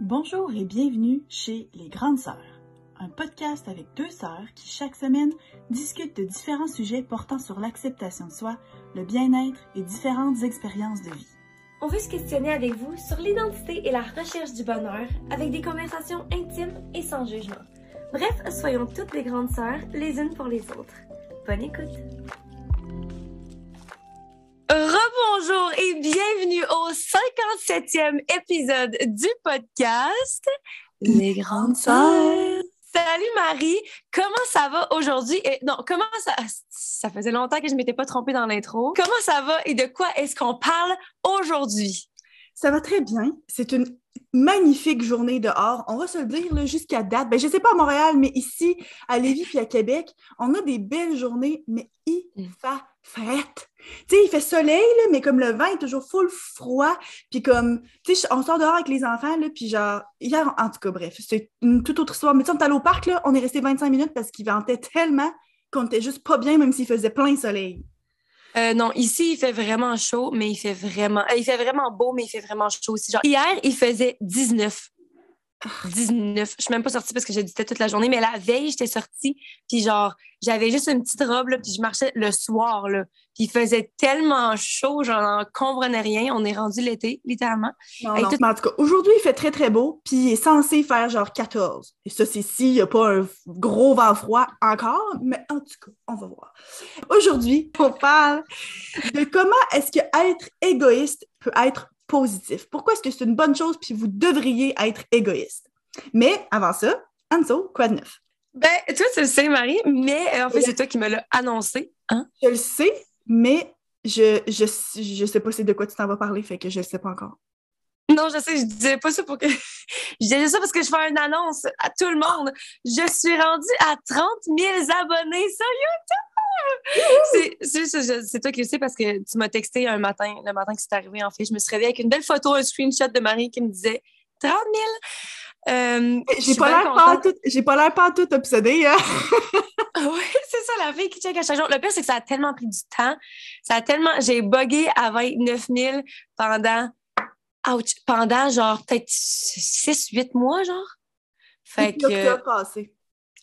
Bonjour et bienvenue chez Les Grandes Sœurs, un podcast avec deux sœurs qui chaque semaine discutent de différents sujets portant sur l'acceptation de soi, le bien-être et différentes expériences de vie. On veut se questionner avec vous sur l'identité et la recherche du bonheur avec des conversations intimes et sans jugement. Bref, soyons toutes des grandes sœurs les unes pour les autres. Bonne écoute! Rebonjour et bienvenue au 57e épisode du podcast Les Grandes Sœurs. Salut Marie, comment ça va aujourd'hui? Et non, comment ça ça faisait longtemps que je m'étais pas trompée dans l'intro. Comment ça va et de quoi est-ce qu'on parle aujourd'hui? Ça va très bien. C'est une magnifique journée dehors. On va se le dire jusqu'à date. Ben, je ne sais pas à Montréal, mais ici, à Lévis puis à Québec, on a des belles journées, mais il Mm. fait frette. Tu sais, il fait soleil, là, mais comme le vent est toujours full froid. Puis comme, tu sais, on sort dehors avec les enfants, là, puis genre, hier, en tout cas, bref, c'est une toute autre histoire. Mais tu sais, on est allé au parc, là, on est resté 25 minutes parce qu'il ventait tellement qu'on était juste pas bien, même s'il faisait plein soleil. Euh, non, ici, il fait vraiment chaud, mais il fait vraiment... euh, il fait vraiment beau, mais il fait vraiment chaud aussi. Genre, hier, il faisait 19. 19. Je suis même pas sortie parce que j'éditais toute la journée, mais la veille, j'étais sortie, puis genre, j'avais juste une petite robe, là, puis je marchais le soir, là. Puis il faisait tellement chaud, j'en comprenais rien. On est rendu l'été, littéralement. Non, Hey, non. tout- Mais en tout cas, aujourd'hui, il fait très, très beau, puis il est censé faire genre 14. Et ça, c'est s'il n'y a pas un gros vent froid encore, mais en tout cas, on va voir. Aujourd'hui, on parle de comment est-ce que être égoïste peut être positif. Pourquoi est-ce que c'est une bonne chose, puis vous devriez être égoïste? Mais avant ça, Anso, quoi de neuf? Ben, toi, tu le sais, Marie, mais euh, en fait, c'est toi qui me l'as annoncé. Hein? Je le sais, mais je, je, je sais pas c'est de quoi tu t'en vas parler, fait que je le sais pas encore. Non, je sais, je disais pas ça pour que. je disais ça parce que je fais une annonce à tout le monde. Je suis rendue à 30 000 abonnés sur YouTube! C'est- toi qui le sais parce que tu m'as texté un matin, le matin que c'est arrivé, en fait. Je me suis réveillée avec une belle photo, un screenshot de Marie qui me disait 30 000. Euh, J'ai pas l'air pas tout, j'ai pas l'air pas tout obsédée, hein? Oui, c'est ça, la fille qui check à chaque jour. Le pire, c'est que ça a tellement pris du temps. Ça a tellement. J'ai buggé à 29 000 pendant. Ouch! Pendant genre peut-être 6-8 mois, genre. Fait que. passé.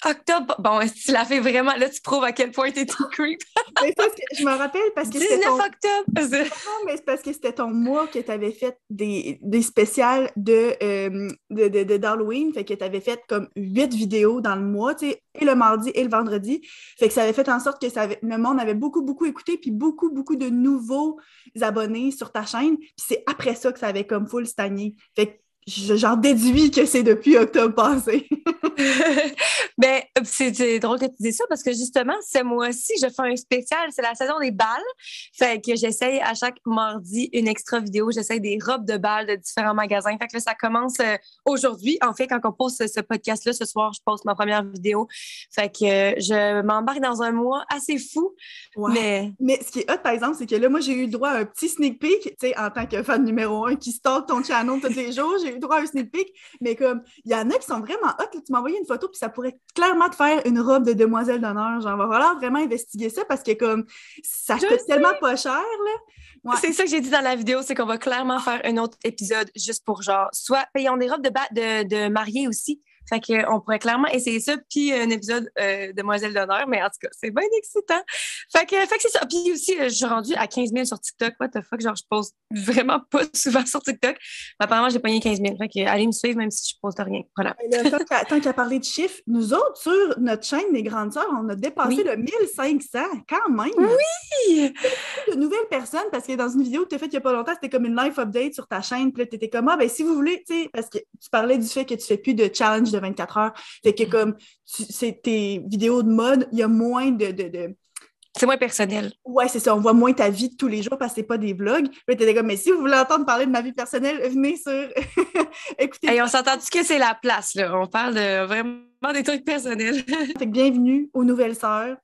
Octobre. Bon, tu l'as fait vraiment. Là, tu prouves à quel point t'es une creep. Mais parce que je me rappelle parce que c'était 19 ton... octobre! Non, mais c'est parce que c'était ton mois que tu avais fait des, des spéciales de, euh, de, de- de- d'Halloween. Fait que tu avais fait comme huit vidéos dans le mois, tu sais, et le mardi et le vendredi. Fait que ça avait fait en sorte que ça avait- le monde avait beaucoup, beaucoup écouté, puis beaucoup, beaucoup de nouveaux abonnés sur ta chaîne. Puis c'est après ça que ça avait comme full stagné. Fait que je- j'en déduis que c'est depuis octobre passé. ben, c'est c'est drôle que tu dis ça parce que justement, ce mois-ci, je fais un spécial. C'est la saison des balles. Fait que j'essaye à chaque mardi une extra vidéo. J'essaye des robes de balles de différents magasins. Fait que là, ça commence euh, aujourd'hui. En fait, quand on pose ce, podcast-là, ce soir, je poste ma première vidéo. Fait que euh, je m'embarque dans un mois assez fou. Mais Mais ce qui est hot, par exemple, c'est que là, moi, j'ai eu droit à un petit sneak peek, tu sais, en tant que fan numéro un qui stalk ton channel tous les jours, j'ai eu droit à un sneak peek, mais comme, il y en a qui sont vraiment hot, là, tu envoyé une photo, puis ça pourrait clairement te faire une robe de demoiselle d'honneur, genre, va falloir vraiment investiguer ça, parce que comme, ça Je coûte tellement pas cher, là. Ouais. c'est ça que j'ai dit dans la vidéo, c'est qu'on va clairement faire un autre épisode juste pour genre, soit payons des robes de, de, de mariée aussi. Fait qu'on pourrait clairement essayer ça, puis un épisode euh, Demoiselle d'honneur, mais en tout cas, c'est bien excitant. Fait que, fait que c'est ça. Puis aussi, euh, je suis rendue à 15 000 sur TikTok. What the fuck? Genre, je poste vraiment pas souvent sur TikTok. Mais apparemment, j'ai pogné 15 000. Fait que allez me suivre, même si je poste rien. Voilà. Là, tant qu'à- tant qu'à parler de chiffres, nous autres, sur notre chaîne Les Grandes Sœurs, on a dépassé Oui. le 1500, quand même! Oui! de nouvelles personnes parce que dans une vidéo que tu as faite il n'y a pas longtemps, c'était comme une life update sur ta chaîne. Puis là, tu étais comme, ah, ben si vous voulez, tu sais, parce que tu parlais du fait que tu fais plus de challenge de 24 heures. Fait que comme, tu- c'est tes vidéos de mode, il y a moins de. de, de- C'est moins personnel. Ouais, c'est ça, on voit moins ta vie de tous les jours parce que c'est pas des vlogs. Là, comme, mais si vous voulez entendre parler de ma vie personnelle, venez sur. Écoutez, Et on s'entend-tu que c'est la place, là? On parle de vraiment des trucs personnels. fait que bienvenue aux nouvelles sœurs.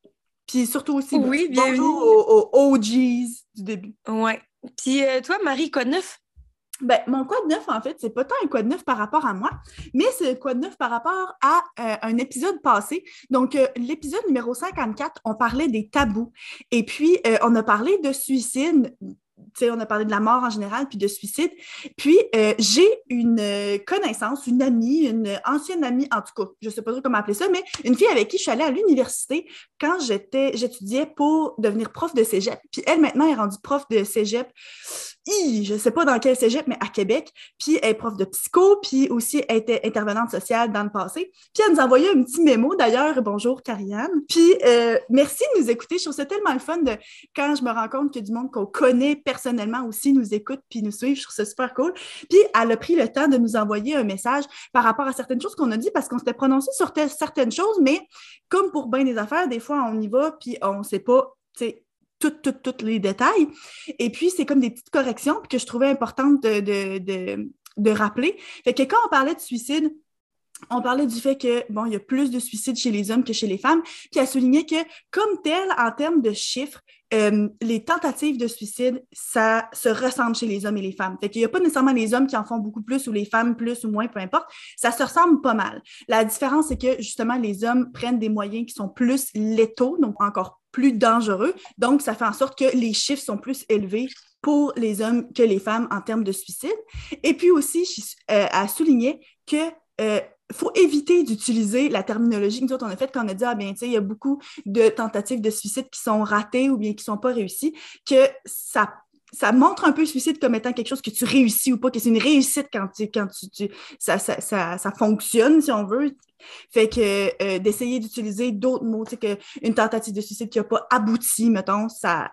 Puis surtout aussi, Oui, bienvenue. bonjour aux, aux OGs du début. ouais. Puis euh, toi, Marie, quoi de neuf? Ben, mon quoi de neuf, en fait, c'est pas tant un quoi de neuf par rapport à moi, mais c'est un quoi de neuf par rapport à euh, un épisode passé. Donc, euh, l'épisode numéro 54, on parlait des tabous. Et puis, euh, on a parlé de suicide on a parlé de la mort en général, puis de suicide. Puis, j'ai une connaissance, une amie, une ancienne amie, en tout cas, je ne sais pas trop comment appeler ça, mais une fille avec qui je suis allée à l'université quand j'étais, j'étudiais pour devenir prof de cégep. Puis elle, maintenant, est rendue prof de cégep je ne sais pas dans quel cégep, mais à Québec. Puis elle est prof de psycho, puis aussi elle était intervenante sociale dans le passé. Puis elle nous a envoyé un petit mémo d'ailleurs. Bonjour, Karianne. Puis euh, merci de nous écouter. Je trouve ça tellement le fun de quand je me rends compte que du monde qu'on connaît personnellement aussi nous écoute puis nous suit. Je trouve ça super cool. Puis elle a pris le temps de nous envoyer un message par rapport à certaines choses qu'on a dit parce qu'on s'était prononcé sur certaines choses, mais comme pour bien des affaires, des fois on y va puis on ne sait pas, tous les détails. Et puis, c'est comme des petites corrections que je trouvais importantes de, rappeler. Fait que quand on parlait de suicide, on parlait du fait que, bon, il y a plus de suicides chez les hommes que chez les femmes, puis a souligné que, comme tel, en termes de chiffres, euh, les tentatives de suicide, ça se ressemble chez les hommes et les femmes. Fait qu'il n'y a pas nécessairement les hommes qui en font beaucoup plus ou les femmes plus ou moins, peu importe. Ça se ressemble pas mal. La différence, c'est que, justement, les hommes prennent des moyens qui sont plus létaux, donc encore plus dangereux. Donc, ça fait en sorte que les chiffres sont plus élevés pour les hommes que les femmes en termes de suicide. Et puis aussi, euh, à souligner que euh, faut éviter d'utiliser la terminologie que nous autres on a faite quand on a dit ah bien tu sais il y a beaucoup de tentatives de suicide qui sont ratées ou bien qui sont pas réussies que ça ça montre un peu le suicide comme étant quelque chose que tu réussis ou pas, que c'est une réussite quand tu, quand tu, ça, ça, ça, ça, fonctionne, si on veut. Fait que euh, d'essayer d'utiliser d'autres mots, tu sais, qu'une tentative de suicide qui n'a pas abouti, mettons, ça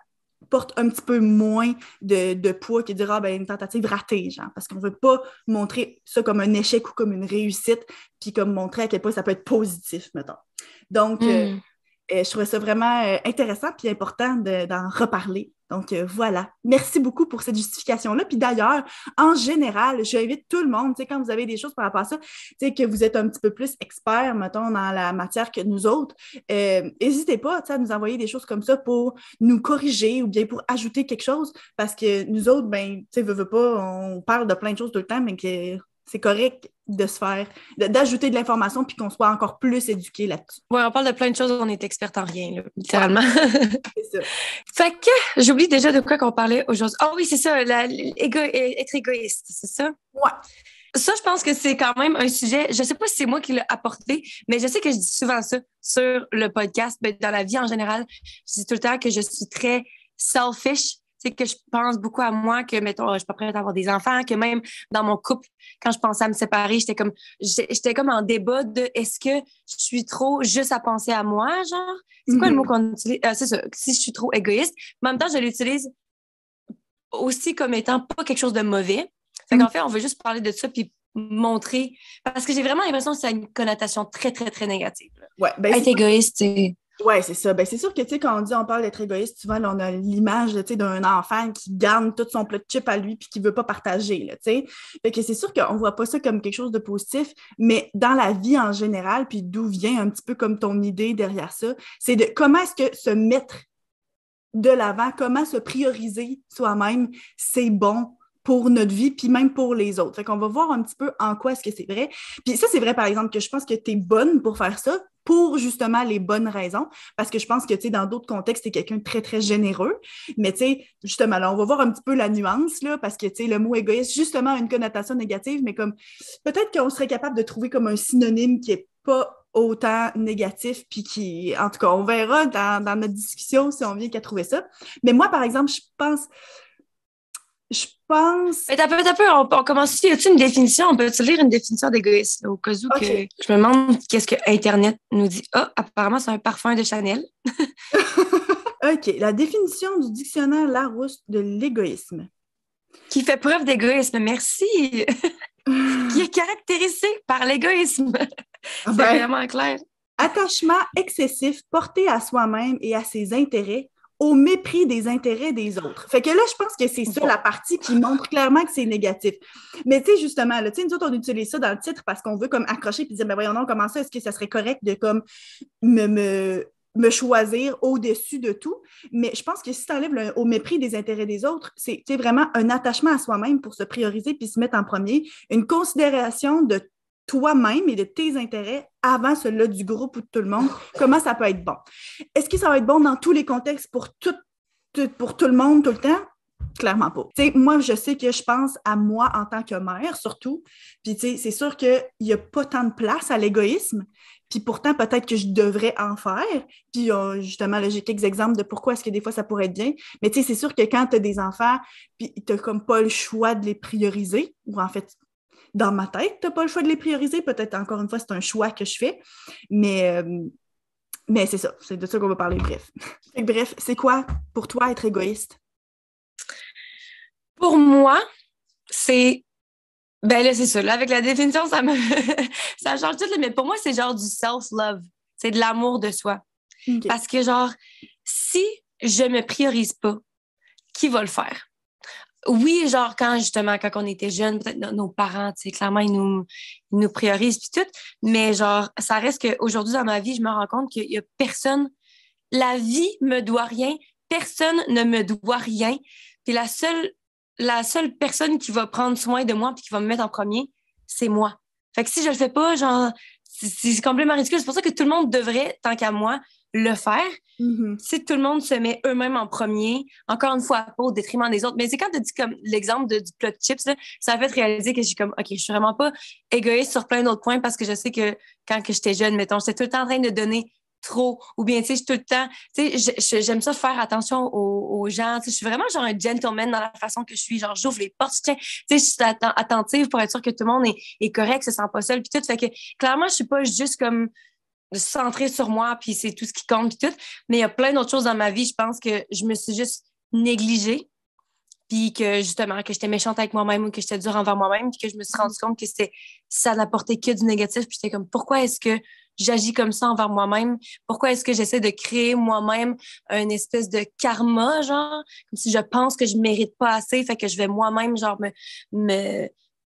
porte un petit peu moins de, de poids que dire ah, ben, une tentative ratée, genre, parce qu'on ne veut pas montrer ça comme un échec ou comme une réussite, puis comme montrer à quel point ça peut être positif, mettons. Donc, euh, hmm. Je trouvais ça vraiment intéressant puis important d'en reparler donc euh, voilà. Merci beaucoup pour cette justification-là. Puis d'ailleurs, en général, j'invite tout le monde, quand vous avez des choses par rapport à ça, que vous êtes un petit peu plus expert, mettons, dans la matière que nous autres, euh, n'hésitez pas à nous envoyer des choses comme ça pour nous corriger ou bien pour ajouter quelque chose parce que nous autres, ben, tu sais, veux pas, on parle de plein de choses tout le temps, mais que c'est correct de se faire, d'ajouter de, l'information puis qu'on soit encore plus éduqué là-dessus. Oui, on parle de plein de choses, on est expert en rien, littéralement. c'est ça. Fait que j'oublie déjà de quoi qu'on parlait aujourd'hui. Ah oui, c'est ça, être égoïste, c'est ça? Ouais. Ça, je pense que c'est quand même un sujet, je ne sais pas si c'est moi qui l'ai apporté, mais je sais que je dis souvent ça sur le podcast, mais dans la vie en général. Je dis tout le temps que je suis très selfish sais, que je pense beaucoup à moi, que, mettons, je suis pas prête à avoir des enfants, que même dans mon couple, quand je pensais à me séparer, j'étais comme, j'étais comme en débat de est-ce que je suis trop juste à penser à moi, genre? C'est quoi le mot mm-hmm. qu'on utilise? Euh, c'est ça, si je suis trop égoïste. Mais en même temps, je l'utilise aussi comme étant pas quelque chose de mauvais. Fait qu'en mm. fait, on veut juste parler de ça puis montrer. Parce que j'ai vraiment l'impression que ça a une connotation très, très, très négative. Ouais, ben Être égoïste, c'est oui, c'est ça. Ben, c'est sûr que, tu sais, quand on dit on parle d'être égoïste, souvent, on a l'image, d'un enfant qui garde tout son plat de chip à lui puis qui veut pas partager, tu sais. Que c'est sûr qu'on voit pas ça comme quelque chose de positif, mais dans la vie en général, puis d'où vient un petit peu comme ton idée derrière ça, c'est de comment est-ce que se mettre de l'avant, comment se prioriser soi-même, c'est bon pour notre vie, puis même pour les autres. Fait qu'on va voir un petit peu en quoi est-ce que c'est vrai. Puis ça, c'est vrai, par exemple, que je pense que tu es bonne pour faire ça, pour justement les bonnes raisons, parce que je pense que, tu sais, dans d'autres contextes, tu es quelqu'un de très, très généreux. Mais, tu sais, justement, là, on va voir un petit peu la nuance, là, parce que, tu sais, le mot égoïste, justement, a une connotation négative, mais comme peut-être qu'on serait capable de trouver comme un synonyme qui est pas autant négatif, puis qui, en tout cas, on verra dans, dans notre discussion si on vient qu'à trouver ça. Mais moi, par exemple, je pense, je pense. Mais t'as peu, t'as peu, on, on commence Y a une définition? On peut-tu lire une définition d'égoïsme au cas où que je me demande qu'est-ce que Internet nous dit? Ah, apparemment, c'est un parfum de Chanel. OK. La définition du dictionnaire Larousse de l'égoïsme. Qui fait preuve d'égoïsme. Merci. qui est caractérisé par l'égoïsme. c'est ben, vraiment clair. Attachement excessif porté à soi-même et à ses intérêts au mépris des intérêts des autres. Fait que là, je pense que c'est ça la partie qui montre clairement que c'est négatif. Mais tu sais, justement, là, nous autres, on utilise ça dans le titre parce qu'on veut comme accrocher puis dire, ben voyons donc, comment ça, est-ce que ça serait correct de comme me, me, choisir au-dessus de tout? Mais je pense que si tu enlèves au mépris des intérêts des autres, c'est vraiment un attachement à soi-même pour se prioriser puis se mettre en premier, une considération de toi-même et de tes intérêts avant celui-là du groupe ou de tout le monde, comment ça peut être bon? Est-ce que ça va être bon dans tous les contextes pour tout, pour tout le monde tout le temps? Clairement pas. moi, je sais que je pense à moi en tant que mère, surtout. Puis, c'est sûr qu'il n'y a pas tant de place à l'égoïsme. Puis pourtant, peut-être que je devrais en faire. Puis justement, j'ai quelques exemples de pourquoi est-ce que des fois ça pourrait être bien. Mais c'est sûr que quand tu as des enfants, puis tu n'as comme pas le choix de les prioriser, ou en fait, dans ma tête, tu n'as pas le choix de les prioriser. Peut-être encore une fois, c'est un choix que je fais. Mais, euh, mais c'est ça, c'est de ça qu'on va parler, bref. bref, c'est quoi pour toi être égoïste? Pour moi, c'est. Ben là, c'est ça. Là, avec la définition, ça me. ça change tout, mais pour moi, c'est genre du self-love. C'est de l'amour de soi. Parce que, genre, si je me priorise pas, qui va le faire? Oui, genre, quand justement, quand on était jeunes, peut-être nos, parents, tu sais, clairement, ils nous, ils nous priorisent, puis tout. Mais, genre, ça reste qu'aujourd'hui, dans ma vie, je me rends compte qu'il y a personne. La vie me doit rien. Personne ne me doit rien. Puis la seule la seule personne qui va prendre soin de moi puis qui va me mettre en premier, c'est moi. Fait que si je le fais pas, genre, c'est complètement ridicule. C'est pour ça que tout le monde devrait, tant qu'à moi, le faire. Mm-hmm. Si tout le monde se met eux-mêmes en premier, encore une fois, pas au détriment des autres. Mais c'est quand tu dis comme l'exemple de, du plat de chips, ça a fait réaliser que je suis comme, OK, je suis vraiment pas égoïste sur plein d'autres points parce que je sais que quand que j'étais jeune, mettons, j'étais tout le temps en train de donner trop. Ou bien, tu sais, je tout le temps, tu sais, j'aime ça faire attention aux, gens. Tu sais, je suis vraiment genre un gentleman dans la façon que je suis. Genre, j'ouvre les portes, tu sais, je suis attentive pour être sûre que tout le monde est, est correct, se sent pas seul, puis tout. Fait que, clairement, je suis pas juste comme centrée sur moi, puis c'est tout ce qui compte, puis tout. Mais il y a plein d'autres choses dans ma vie. Je pense que je me suis juste négligée puis que justement que j'étais méchante avec moi-même ou que j'étais dure envers moi-même, puis que je me suis rendu compte que ça n'apportait que du négatif, puis j'étais comme pourquoi est-ce que j'agis comme ça envers moi-même? Pourquoi est-ce que j'essaie de créer moi-même une espèce de karma, genre, comme si je pense que je mérite pas assez, fait que je vais moi-même, genre, me,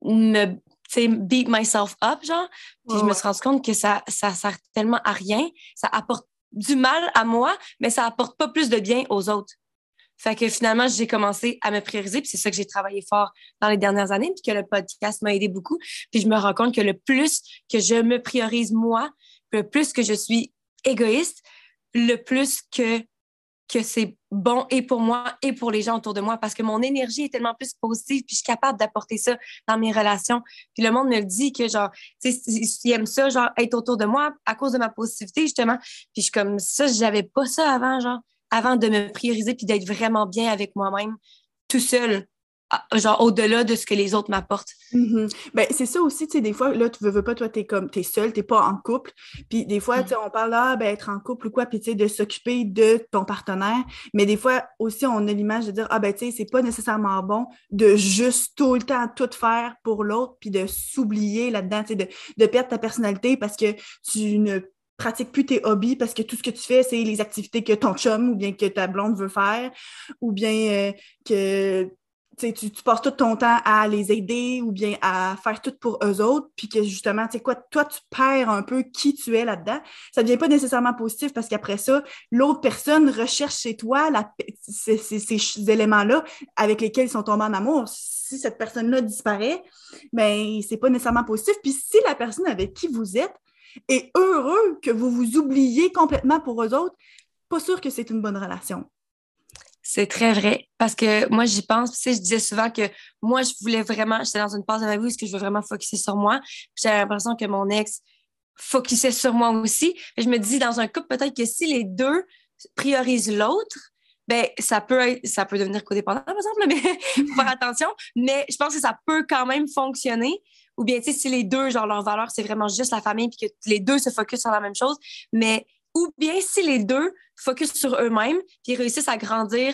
me beat myself up, genre. Puis je me suis rendu compte que ça, ça sert tellement à rien. Ça apporte du mal à moi, mais ça apporte pas plus de bien aux autres. Fait que finalement, j'ai commencé à me prioriser, puis c'est ça que j'ai travaillé fort dans les dernières années, puis que le podcast m'a aidé beaucoup. Puis je me rends compte que le plus que je me priorise moi, le plus que je suis égoïste, le plus que, que c'est bon et pour moi et pour les gens autour de moi parce que mon énergie est tellement plus positive puis je suis capable d'apporter ça dans mes relations. Puis le monde me le dit que genre, tu sais, ils ça, genre, être autour de moi à cause de ma positivité, justement. Puis je suis comme ça, j'avais pas ça avant, genre, avant de me prioriser puis d'être vraiment bien avec moi-même tout seul genre au-delà de ce que les autres m'apportent. Mm-hmm. Ben, c'est ça aussi, tu sais, des fois, là, tu veux, veux pas, toi, t'es comme, t'es seule, t'es pas en couple, puis des fois, tu sais, on parle, ah, ben, être en couple ou quoi, puis tu sais, de s'occuper de ton partenaire, mais des fois, aussi, on a l'image de dire, ah, ben, tu sais, c'est pas nécessairement bon de juste tout le temps tout faire pour l'autre, puis de s'oublier là-dedans, tu sais, de, de perdre ta personnalité parce que tu ne pratiques plus tes hobbies parce que tout ce que tu fais, c'est les activités que ton chum ou bien que ta blonde veut faire, ou bien euh, que tu, passes tout ton temps à les aider ou bien à faire tout pour eux autres, puis que justement, tu sais quoi, toi, tu perds un peu qui tu es là-dedans, ça ne devient pas nécessairement positif parce qu'après ça, l'autre personne recherche chez toi ces, éléments-là avec lesquels ils sont tombés en amour. Si cette personne-là disparaît, ben c'est pas nécessairement positif. Puis si la personne avec qui vous êtes est heureux que vous vous oubliez complètement pour eux autres, pas sûr que c'est une bonne relation. C'est très vrai. Parce que moi, j'y pense. Tu sais, je disais souvent que moi, je voulais vraiment, j'étais dans une phase de ma vie où je veux vraiment focuser sur moi. J'avais l'impression que mon ex focusait sur moi aussi. je me dis, dans un couple, peut-être que si les deux priorisent l'autre, ben ça peut être, ça peut devenir codépendant, par exemple, mais faut faire attention. Mais je pense que ça peut quand même fonctionner. Ou bien, tu sais, si les deux, genre, leur valeur, c'est vraiment juste la famille, puis que les deux se focusent sur la même chose. Mais ou bien si les deux focus sur eux-mêmes puis réussissent à grandir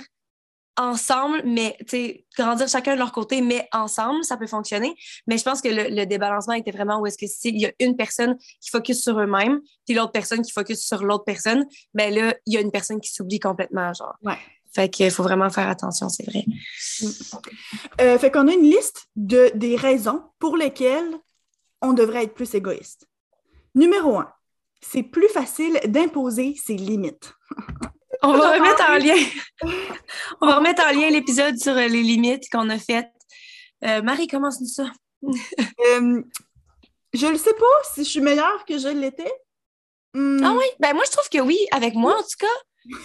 ensemble, mais grandir chacun de leur côté, mais ensemble, ça peut fonctionner. Mais je pense que le, débalancement était vraiment où est-ce que s'il y a une personne qui focus sur eux-mêmes, puis l'autre personne qui focus sur l'autre personne, ben là, il y a une personne qui s'oublie complètement, genre. Ouais. Fait qu'il faut vraiment faire attention, c'est vrai. Euh, fait qu'on a une liste de, des raisons pour lesquelles on devrait être plus égoïste. Numéro un, c'est plus facile d'imposer ses limites. On va remettre en lien. On va remettre en lien l'épisode sur les limites qu'on a faites. Euh, Marie, commence-nous ça. euh, je ne sais pas si je suis meilleure que je l'étais. Hmm. Ah oui? Ben moi, je trouve que oui, avec moi en tout cas.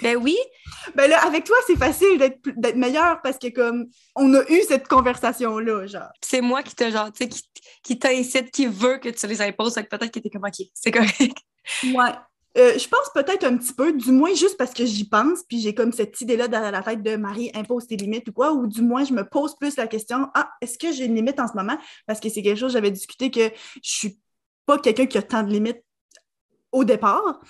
Ben oui. Ben là, avec toi, c'est facile d'être meilleur parce que comme on a eu cette conversation-là, genre. C'est moi qui te genre, tu sais, qui, qui t'incite, qui veut que tu les imposes, peut-être que t'es comme OK, c'est correct. Ouais. Euh, je pense peut-être un petit peu, du moins juste parce que j'y pense, puis j'ai comme cette idée-là dans la tête de Marie impose tes limites ou quoi, ou du moins je me pose plus la question Ah, est-ce que j'ai une limite en ce moment? Parce que c'est quelque chose, j'avais discuté que je suis pas quelqu'un qui a tant de limites au départ.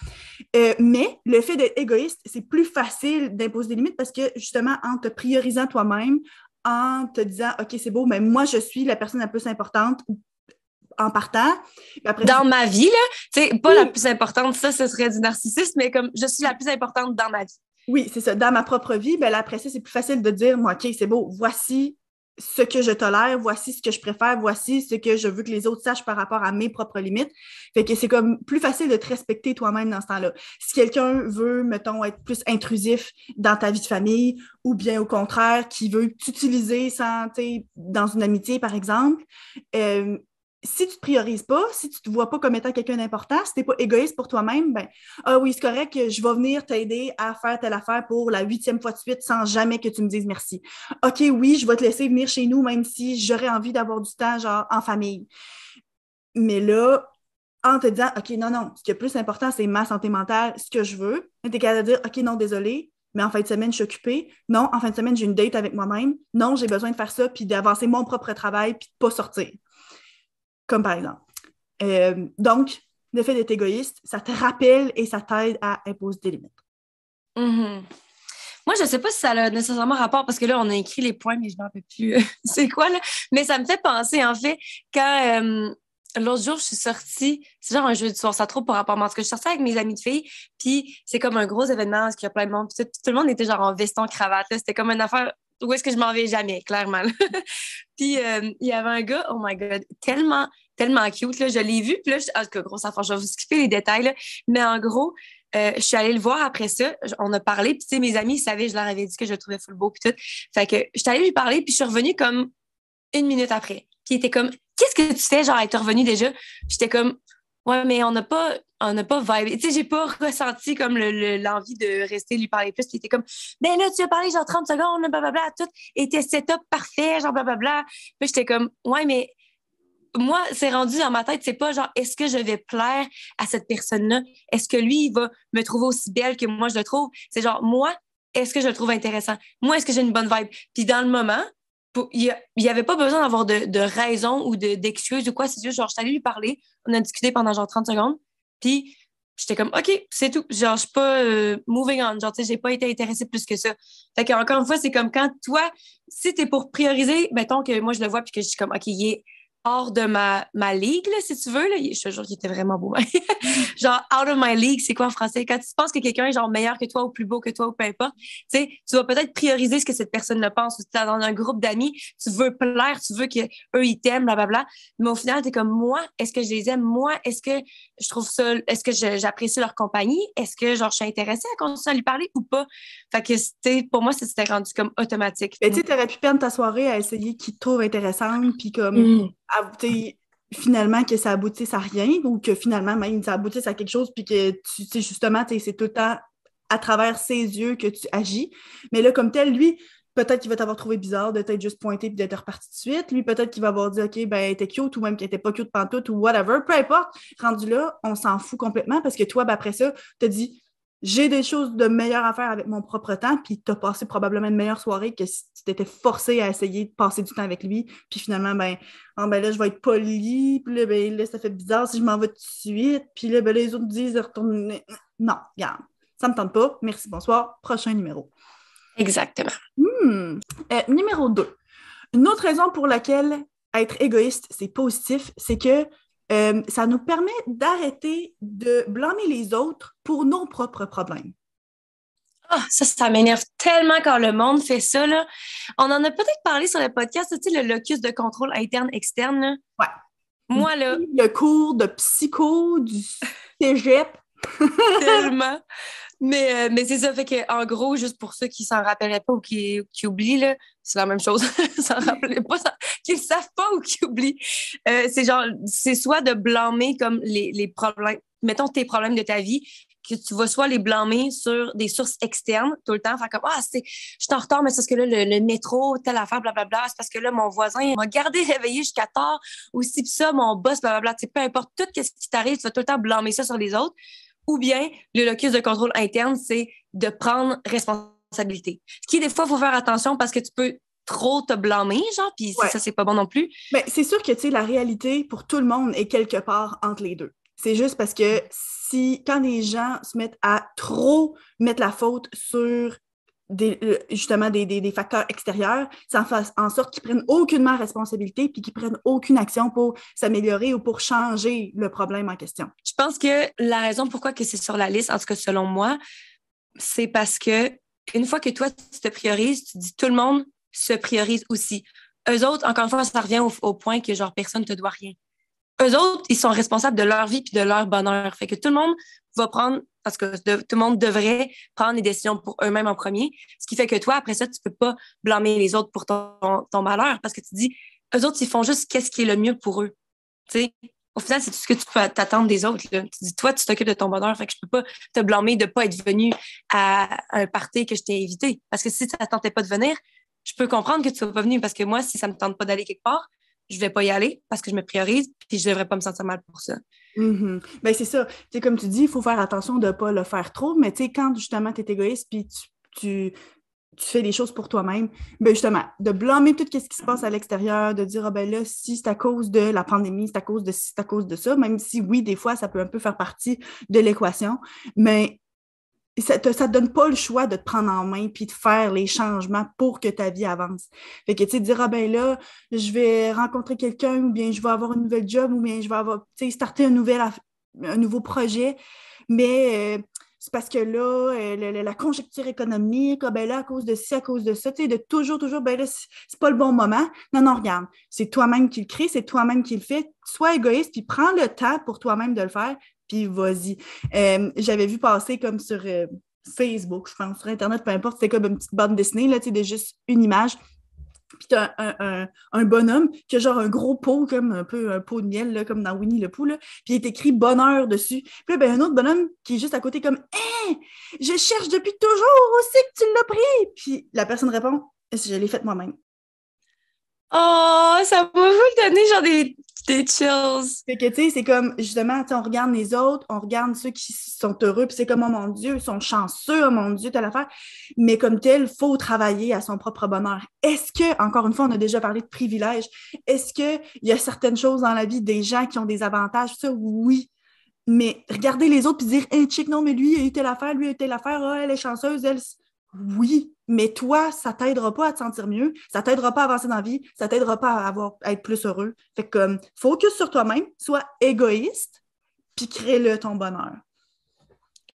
Euh, mais le fait d'être égoïste, c'est plus facile d'imposer des limites parce que justement, en te priorisant toi-même, en te disant OK, c'est beau, mais moi, je suis la personne la plus importante en partant. dans ma vie, là, tu sais, pas la plus importante, ça, ce serait du narcissisme, mais comme je suis la plus importante dans ma vie. Oui, c'est ça. Dans ma propre vie, ben après ça, c'est plus facile de dire, moi, OK, c'est beau, voici ce que je tolère, voici ce que je préfère, voici ce que je veux que les autres sachent par rapport à mes propres limites. Fait que c'est comme plus facile de te respecter toi-même dans ce temps-là. Si quelqu'un veut, mettons, être plus intrusif dans ta vie de famille, ou bien au contraire, qui veut t'utiliser sans, dans une amitié, par exemple, euh, si tu te priorises pas, si tu te vois pas comme étant quelqu'un d'important, si tu n'es pas égoïste pour toi-même, ben, ah oui, c'est correct, je vais venir t'aider à faire telle affaire pour la huitième fois de suite sans jamais que tu me dises merci. OK, oui, je vais te laisser venir chez nous, même si j'aurais envie d'avoir du temps, genre, en famille. Mais là, en te disant, OK, non, non, ce qui est plus important, c'est ma santé mentale, ce que je veux, tu es capable de dire, OK, non, désolé, mais en fin de semaine, je suis occupée. Non, en fin de semaine, j'ai une date avec moi-même. Non, j'ai besoin de faire ça, puis d'avancer mon propre travail, puis de pas sortir comme par exemple. Euh, donc, le fait d'être égoïste, ça te rappelle et ça t'aide à imposer des limites. Mm-hmm. Moi, je ne sais pas si ça a nécessairement rapport parce que là, on a écrit les points, mais je ne m'en rappelle plus c'est quoi. Là. Mais ça me fait penser, en fait, quand euh, l'autre jour, je suis sortie, c'est genre un jeu de soir, ça trop pour rapport, parce que je sortie avec mes amis de filles, puis c'est comme un gros événement parce qu'il y a plein de monde. tout, le monde était genre en veston, cravate. C'était comme une affaire où est-ce que je m'en vais jamais, clairement. puis euh, il y avait un gars, oh my God, tellement tellement cute. Là. Je l'ai vu, puis là, je... ah, gros, ça, je vais vous skipper les détails. Mais en gros, euh, je suis allée le voir après ça. On a parlé, puis mes amis savaient, je leur avais dit que je trouvais full beau, puis tout. Fait que je suis allée lui parler, puis je suis revenue comme une minute après. Puis il était comme, qu'est-ce que tu fais, genre, être revenu déjà? J'étais comme, ouais, mais on n'a pas, pas vibe. Tu sais, j'ai pas ressenti comme l'envie de rester lui parler plus. Puis il était comme, ben là, tu as parlé genre 30 secondes, blablabla, tout était setup parfait, genre blablabla. Puis j'étais comme, ouais, mais moi, c'est rendu dans ma tête, c'est pas genre est-ce que je vais plaire à cette personne-là? Est-ce que lui, il va me trouver aussi belle que moi je le trouve? C'est genre moi, est-ce que je le trouve intéressant? Moi, est-ce que j'ai une bonne vibe? Puis dans le moment, il n'y avait pas besoin d'avoir de, de, raison ou d'excuse ou quoi. C'est juste genre, je suis allée lui parler, on a discuté pendant genre 30 secondes, puis j'étais comme, OK, c'est tout. Genre, je suis pas euh, moving on. Genre, tu sais, j'ai pas été intéressée plus que ça. Fait qu'encore une fois, c'est comme quand toi, si t'es pour prioriser, mettons que moi, je le vois, puis que je suis comme, OK, il est hors de ma, ma ligue, là, si tu veux. Là. Je te jure qu'il était vraiment beau. genre, out of my league, c'est quoi en français? Quand tu penses que quelqu'un est genre meilleur que toi ou plus beau que toi ou peu importe, tu sais, tu vas peut-être prioriser ce que cette personne le pense. Tu es dans un groupe d'amis, tu veux plaire, tu veux qu'eux, ils t'aiment, blablabla. Mais au final, tu es comme, moi, est-ce que je les aime? Moi, est-ce que je trouve ça, est-ce que j'apprécie leur compagnie? Est-ce que, genre, je suis intéressée à continuer à lui parler ou pas? Fait que, c'était, pour moi, c'était rendu comme automatique. tu sais, aurais pu perdre ta soirée à essayer qui te trouve intéressante, puis comme... Mm finalement que ça aboutisse à rien ou que finalement même ça aboutisse à quelque chose puis que tu sais justement c'est tout le temps à travers ses yeux que tu agis. Mais là, comme tel, lui, peut-être qu'il va t'avoir trouvé bizarre de t'être juste pointé puis d'être reparti de suite. Lui, peut-être qu'il va avoir dit OK, ben, était cute ou même qu'elle était pas cute pantoute ou whatever. Peu importe. Rendu là, on s'en fout complètement parce que toi, ben, après ça, te dit j'ai des choses de meilleures à faire avec mon propre temps, puis tu as passé probablement une meilleure soirée que si tu t'étais forcé à essayer de passer du temps avec lui, puis finalement, ben, oh, ben là, je vais être poli, puis là, ben, là, ça fait bizarre si je m'en vais tout de suite, puis là, ben, les autres disent de retourner. Non, regarde, ça me tente pas. Merci, bonsoir. Prochain numéro. Exactement. Hmm. Euh, numéro 2. Une autre raison pour laquelle être égoïste, c'est positif, c'est que euh, ça nous permet d'arrêter de blâmer les autres pour nos propres problèmes. Ah, ça, ça m'énerve tellement quand le monde fait ça. Là. On en a peut-être parlé sur le podcast, tu sais, le locus de contrôle interne-externe. Là. Ouais. Moi, là. Le cours de psycho du cégep. tellement. Mais, euh, mais c'est ça, fait que en gros, juste pour ceux qui s'en rappelleraient pas ou qui, qui oublient, c'est la même chose. s'en rappelaient pas, qu'ils savent pas ou qui oublient. Euh, c'est genre, c'est soit de blâmer comme les, les, problèmes, mettons tes problèmes de ta vie, que tu vas soit les blâmer sur des sources externes tout le temps, faire comme Ah, c'est, je suis en retard, mais c'est parce que là, le, métro, telle affaire, blablabla, c'est parce que là, mon voisin m'a gardé réveillé jusqu'à tard, ou si ça, mon boss, blablabla. Tu peu importe tout ce qui t'arrive, tu vas tout le temps blâmer ça sur les autres. Ou bien, le locus de contrôle interne, c'est de prendre responsabilité. Ce qui, des fois, il faut faire attention parce que tu peux trop te blâmer, genre, puis ça, c'est pas bon non plus. Mais c'est sûr que, tu sais, la réalité pour tout le monde est quelque part entre les deux. C'est juste parce que si, quand les gens se mettent à trop mettre la faute sur euh, justement des, facteurs extérieurs, ça fait en sorte qu'ils prennent aucunement responsabilité puis qu'ils prennent aucune action pour s'améliorer ou pour changer le problème en question. Je pense que la raison pourquoi c'est sur la liste, en tout cas selon moi, c'est parce que une fois que toi, tu te priorises, tu dis tout le monde se priorise aussi. Eux autres, encore une fois, ça revient au, point que genre personne ne te doit rien. Eux autres, ils sont responsables de leur vie puis de leur bonheur. Fait que tout le monde va prendre, parce que tout le monde devrait prendre des décisions pour eux-mêmes en premier. Ce qui fait que toi, après ça, tu peux pas blâmer les autres pour ton, ton malheur parce que tu dis, eux autres, ils font juste qu'est-ce qui est le mieux pour eux. sais au final, c'est tout ce que tu peux t'attendre des autres. Tu dis, toi, tu t'occupes de ton bonheur, fait que je peux pas te blâmer de pas être venu à un party que je t'ai invité. Parce que si ça ne tentait pas de venir, je peux comprendre que tu sois pas venu parce que moi, si ça me tente pas d'aller quelque part, je vais pas y aller parce que je me priorise puis je devrais pas me sentir mal pour ça. Mm ben, c'est ça. comme tu dis, il faut faire attention de ne pas le faire trop, mais quand justement tu es égoïste puis tu, tu, fais des choses pour toi-même, ben justement, de blâmer tout ce qui se passe à l'extérieur, de dire, ah ben là, si c'est à cause de la pandémie, c'est à cause de c'est à cause de ça, même si oui, des fois, ça peut un peu faire partie de l'équation, mais ça te, te donne pas le choix de te prendre en main puis de faire les changements pour que ta vie avance. Fait que, tu sais, dire, ah ben là, je vais rencontrer quelqu'un ou bien je vais avoir une nouvelle job ou bien je vais avoir, tu sais, starter un, nouvel, un nouveau projet, mais euh, c'est parce que là, euh, la, conjecture économique, ah ben là, à cause de ci, à cause de ça, tu sais, de toujours, toujours, ben là, c'est pas le bon moment. Non, non, regarde, c'est toi-même qui le crée, c'est toi-même qui le fait. Sois égoïste, puis prends le temps pour toi-même de le faire, puis vas-y. Euh, j'avais vu passer comme sur euh, Facebook, je pense, sur Internet, peu importe, c'était comme une petite bande dessinée, là, tu juste une image. Puis t'as un, un, bonhomme qui a genre un gros pot, comme un peu un pot de miel, là, comme dans Winnie le Pooh, là. puis il est écrit bonheur dessus. Puis ben, un autre bonhomme qui est juste à côté, comme Hé, je cherche depuis toujours aussi que tu l'as pris. Puis la personne répond Je l'ai fait moi-même. Oh, ça m'a donner genre des, des chills. Fait que, tu sais, c'est comme, justement, on regarde les autres, on regarde ceux qui sont heureux, puis c'est comme, oh mon Dieu, ils sont chanceux, oh mon Dieu, telle affaire. Mais comme tel, il faut travailler à son propre bonheur. Est-ce que, encore une fois, on a déjà parlé de privilèges, est-ce qu'il y a certaines choses dans la vie des gens qui ont des avantages? Ça, oui. Mais regarder les autres puis dire, hey, chick, non, mais lui, il a eu telle affaire, lui, il a eu telle affaire, oh, elle est chanceuse, elle. Oui, mais toi, ça t'aidera pas à te sentir mieux, ça t'aidera pas à avancer dans la vie, ça t'aidera pas à, avoir, être plus heureux. Fait que, comme, focus sur toi-même, sois égoïste, puis crée-le ton bonheur.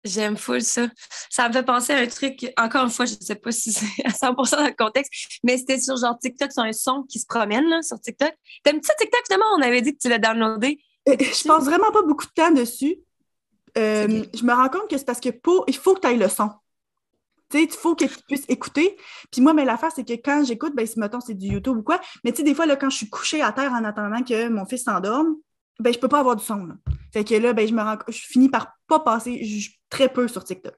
J'aime full ça. Ça me fait penser à un truc, encore une fois, je ne sais pas si c'est à 100% dans le contexte, mais c'était sur genre TikTok, sur un son qui se promène là, sur TikTok. T'aimes-tu TikTok, justement? On avait dit que tu l'as downloadé. Euh, je passe vraiment pas beaucoup de temps dessus. Euh, je me rends compte que c'est parce que pour, il faut que tu ailles le son il faut que tu puisses écouter. Puis moi, mais l'affaire, c'est que quand j'écoute, ben, si mettons c'est du YouTube ou quoi, mais tu sais, des fois, là, quand je suis couchée à terre en attendant que mon fils s'endorme, ben, je peux pas avoir du son. Fait que là, ben, je me rends, je finis par pas passer très peu sur TikTok.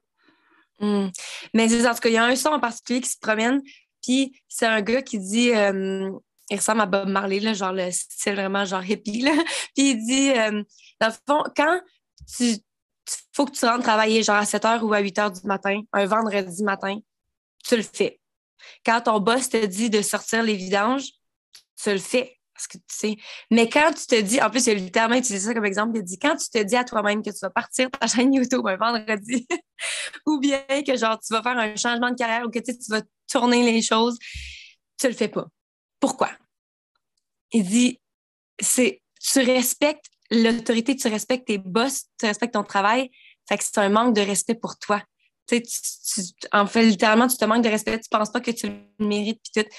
Hmm. Mais en tout cas, il y a un son en particulier qui se promène, puis c'est un gars qui dit. Il ressemble à Bob Marley, là, genre le style vraiment genre hippie. Là. Puis il dit, dans le fond, quand tu faut que tu rentres travailler genre à 7 h ou à 8 h du matin, un vendredi matin, tu le fais. Quand ton boss te dit de sortir les vidanges, tu le fais. Parce que tu sais. Mais quand tu te dis, en plus, a littéralement utilisé ça comme exemple, il dit quand tu te dis à toi-même que tu vas partir ta chaîne YouTube un vendredi, ou bien que genre tu vas faire un changement de carrière ou que tu vas tourner les choses, tu le fais pas. Pourquoi? Il dit c'est tu respectes l'autorité, tu respectes tes boss, tu respectes ton travail. Fait que c'est un manque de respect pour toi. Tu, tu, en fait, littéralement, tu te manques de respect, tu penses pas que tu le mérites, puis tout.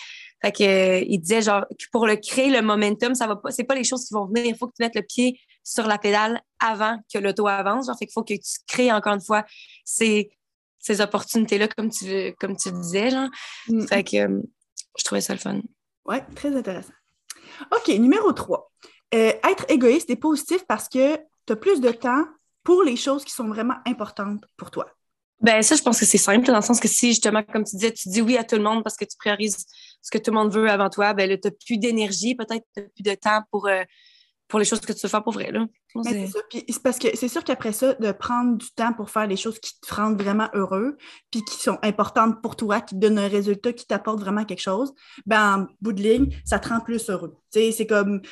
Fait que, euh, il disait, genre, que pour le créer, le momentum, ça va pas, c'est pas les choses qui vont venir. Il faut que tu mettes le pied sur la pédale avant que l'auto avance. Genre, fait qu'il faut que tu crées, encore une fois, ces, ces opportunités-là, comme tu, comme tu disais, genre. Mm. Fait que, euh, je trouvais ça le fun. Ouais, très intéressant. OK, numéro 3. Euh, être égoïste et positif parce que tu as plus de temps pour les choses qui sont vraiment importantes pour toi? Ben ça, je pense que c'est simple, dans le sens que si justement, comme tu disais, tu dis oui à tout le monde parce que tu priorises ce que tout le monde veut avant toi, ben là, tu n'as plus d'énergie, peut-être plus de temps pour, euh, pour les choses que tu veux faire pour vrai. Là. c'est ça. c'est parce que c'est sûr qu'après ça, de prendre du temps pour faire les choses qui te rendent vraiment heureux, puis qui sont importantes pour toi, qui te donnent un résultat, qui t'apporte vraiment quelque chose, ben en bout de ligne, ça te rend plus heureux. c'est comme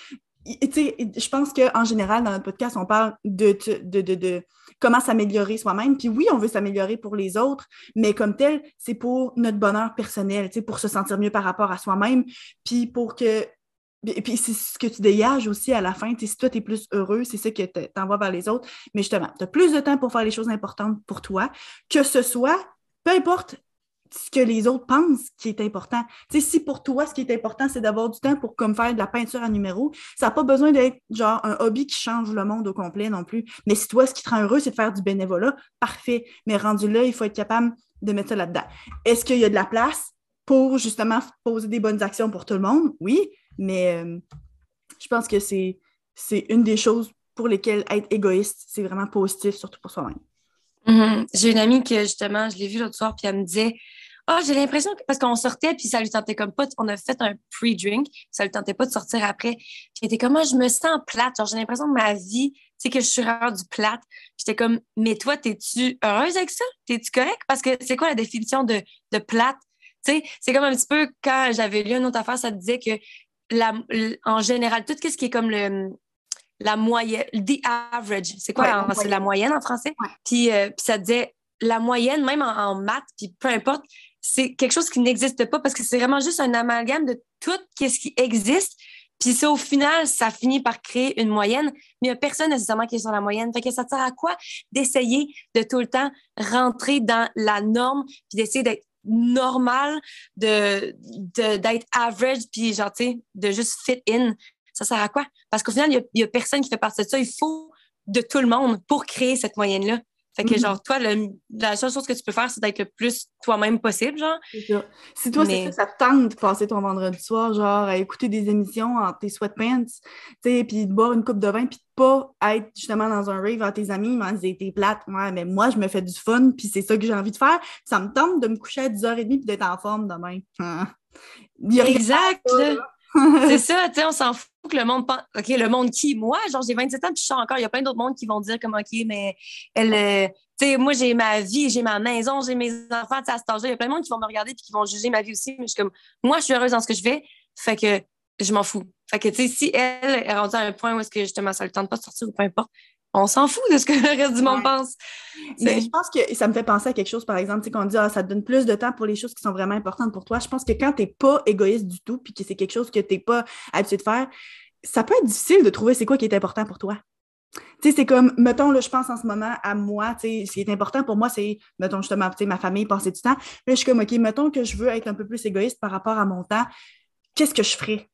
je pense qu'en général, dans notre podcast, on parle de, de, de, de comment s'améliorer soi-même. Puis oui, on veut s'améliorer pour les autres, mais comme tel, c'est pour notre bonheur personnel, pour se sentir mieux par rapport à soi-même, puis pour que puis c'est ce que tu dégages aussi à la fin. si toi, tu es plus heureux, c'est ça que tu envoies vers les autres. Mais justement, tu as plus de temps pour faire les choses importantes pour toi, que ce soit, peu importe ce que les autres pensent qui est important. Tu sais, si pour toi, ce qui est important, c'est d'avoir du temps pour comme faire de la peinture à numéro, ça n'a pas besoin d'être genre un hobby qui change le monde au complet non plus. Mais si toi, ce qui te rend heureux, c'est de faire du bénévolat, parfait. Mais rendu là, il faut être capable de mettre ça là-dedans. Est-ce qu'il y a de la place pour justement poser des bonnes actions pour tout le monde? Oui, mais euh, je pense que c'est une des choses pour lesquelles être égoïste, c'est vraiment positif, surtout pour soi-même. Mm-hmm. J'ai une amie que justement, je l'ai vue l'autre soir, puis elle me disait Ah, j'ai l'impression que parce qu'on sortait, puis ça lui tentait comme pas, on a fait un pre-drink, ça lui tentait pas de sortir après. Puis elle était comme Moi, je me sens plate. Genre, j'ai l'impression que ma vie, tu sais, que je suis du plate. J'étais comme Mais toi, t'es-tu heureuse avec ça? T'es-tu correct? Parce que c'est quoi la définition de, de plate? Tu sais, c'est comme un petit peu quand j'avais lu une autre affaire, ça disait que en général, tout ce qui est comme le, la moyenne, the average, c'est quoi? c'est la moyenne en français? Puis, euh, puis, ça disait la moyenne, même en, maths, puis peu importe, c'est quelque chose qui n'existe pas parce que c'est vraiment juste un amalgame de tout ce qui existe. Puis ça, au final, ça finit par créer une moyenne, mais il n'y a personne nécessairement qui est sur la moyenne. Fait que ça sert à quoi d'essayer de tout le temps rentrer dans la norme, puis d'essayer d'être normal, de, d'être average, puis genre, tu sais, de juste fit in? Ça sert à quoi? Parce qu'au final, il n'y a, personne qui fait partie de ça. Il faut de tout le monde pour créer cette moyenne-là. Fait que, mm-hmm. genre, toi, la seule chose que tu peux faire, c'est d'être le plus toi-même possible, genre. Si toi, c'est ça, ça te tente de passer ton vendredi soir, genre, à écouter des émissions en tes sweatpants, tu sais, puis de boire une coupe de vin, puis de pas être justement dans un rave avec tes amis, mais t'es plate. Ouais, mais moi, je me fais du fun, puis c'est ça que j'ai envie de faire. Ça me tente de me coucher à 10h30 puis d'être en forme demain. Exact! c'est ça, tu sais, on s'en fout que le monde pense. OK, le monde qui? Moi, genre, j'ai 27 ans, puis je sens encore. Il y a plein d'autres mondes qui vont dire comme, OK, mais elle. Euh, tu sais, moi, j'ai ma vie, j'ai ma maison, j'ai mes enfants, tu sais, à cet âge-là. Il y a plein de monde qui vont me regarder puis qui vont juger ma vie aussi. Mais je suis comme, moi, je suis heureuse dans ce que je fais. Fait que je m'en fous. Fait que, tu sais, si elle est rendue à un point où est-ce que justement ça le tente pas de sortir ou peu importe, on s'en fout de ce que le reste du monde pense. Mais je pense que ça me fait penser à quelque chose, par exemple, qu'on dit ah, ça te donne plus de temps pour les choses qui sont vraiment importantes pour toi. Je pense que quand tu n'es pas égoïste du tout, puis que c'est quelque chose que tu n'es pas habitué de faire, ça peut être difficile de trouver c'est quoi qui est important pour toi. Tu sais, c'est comme, mettons, là, je pense en ce moment à moi, tu sais, ce qui est important pour moi, c'est, mettons, justement, tu sais, ma famille, passer du temps. Là, je suis comme, OK, mettons que je veux être un peu plus égoïste par rapport à mon temps, qu'est-ce que je ferais?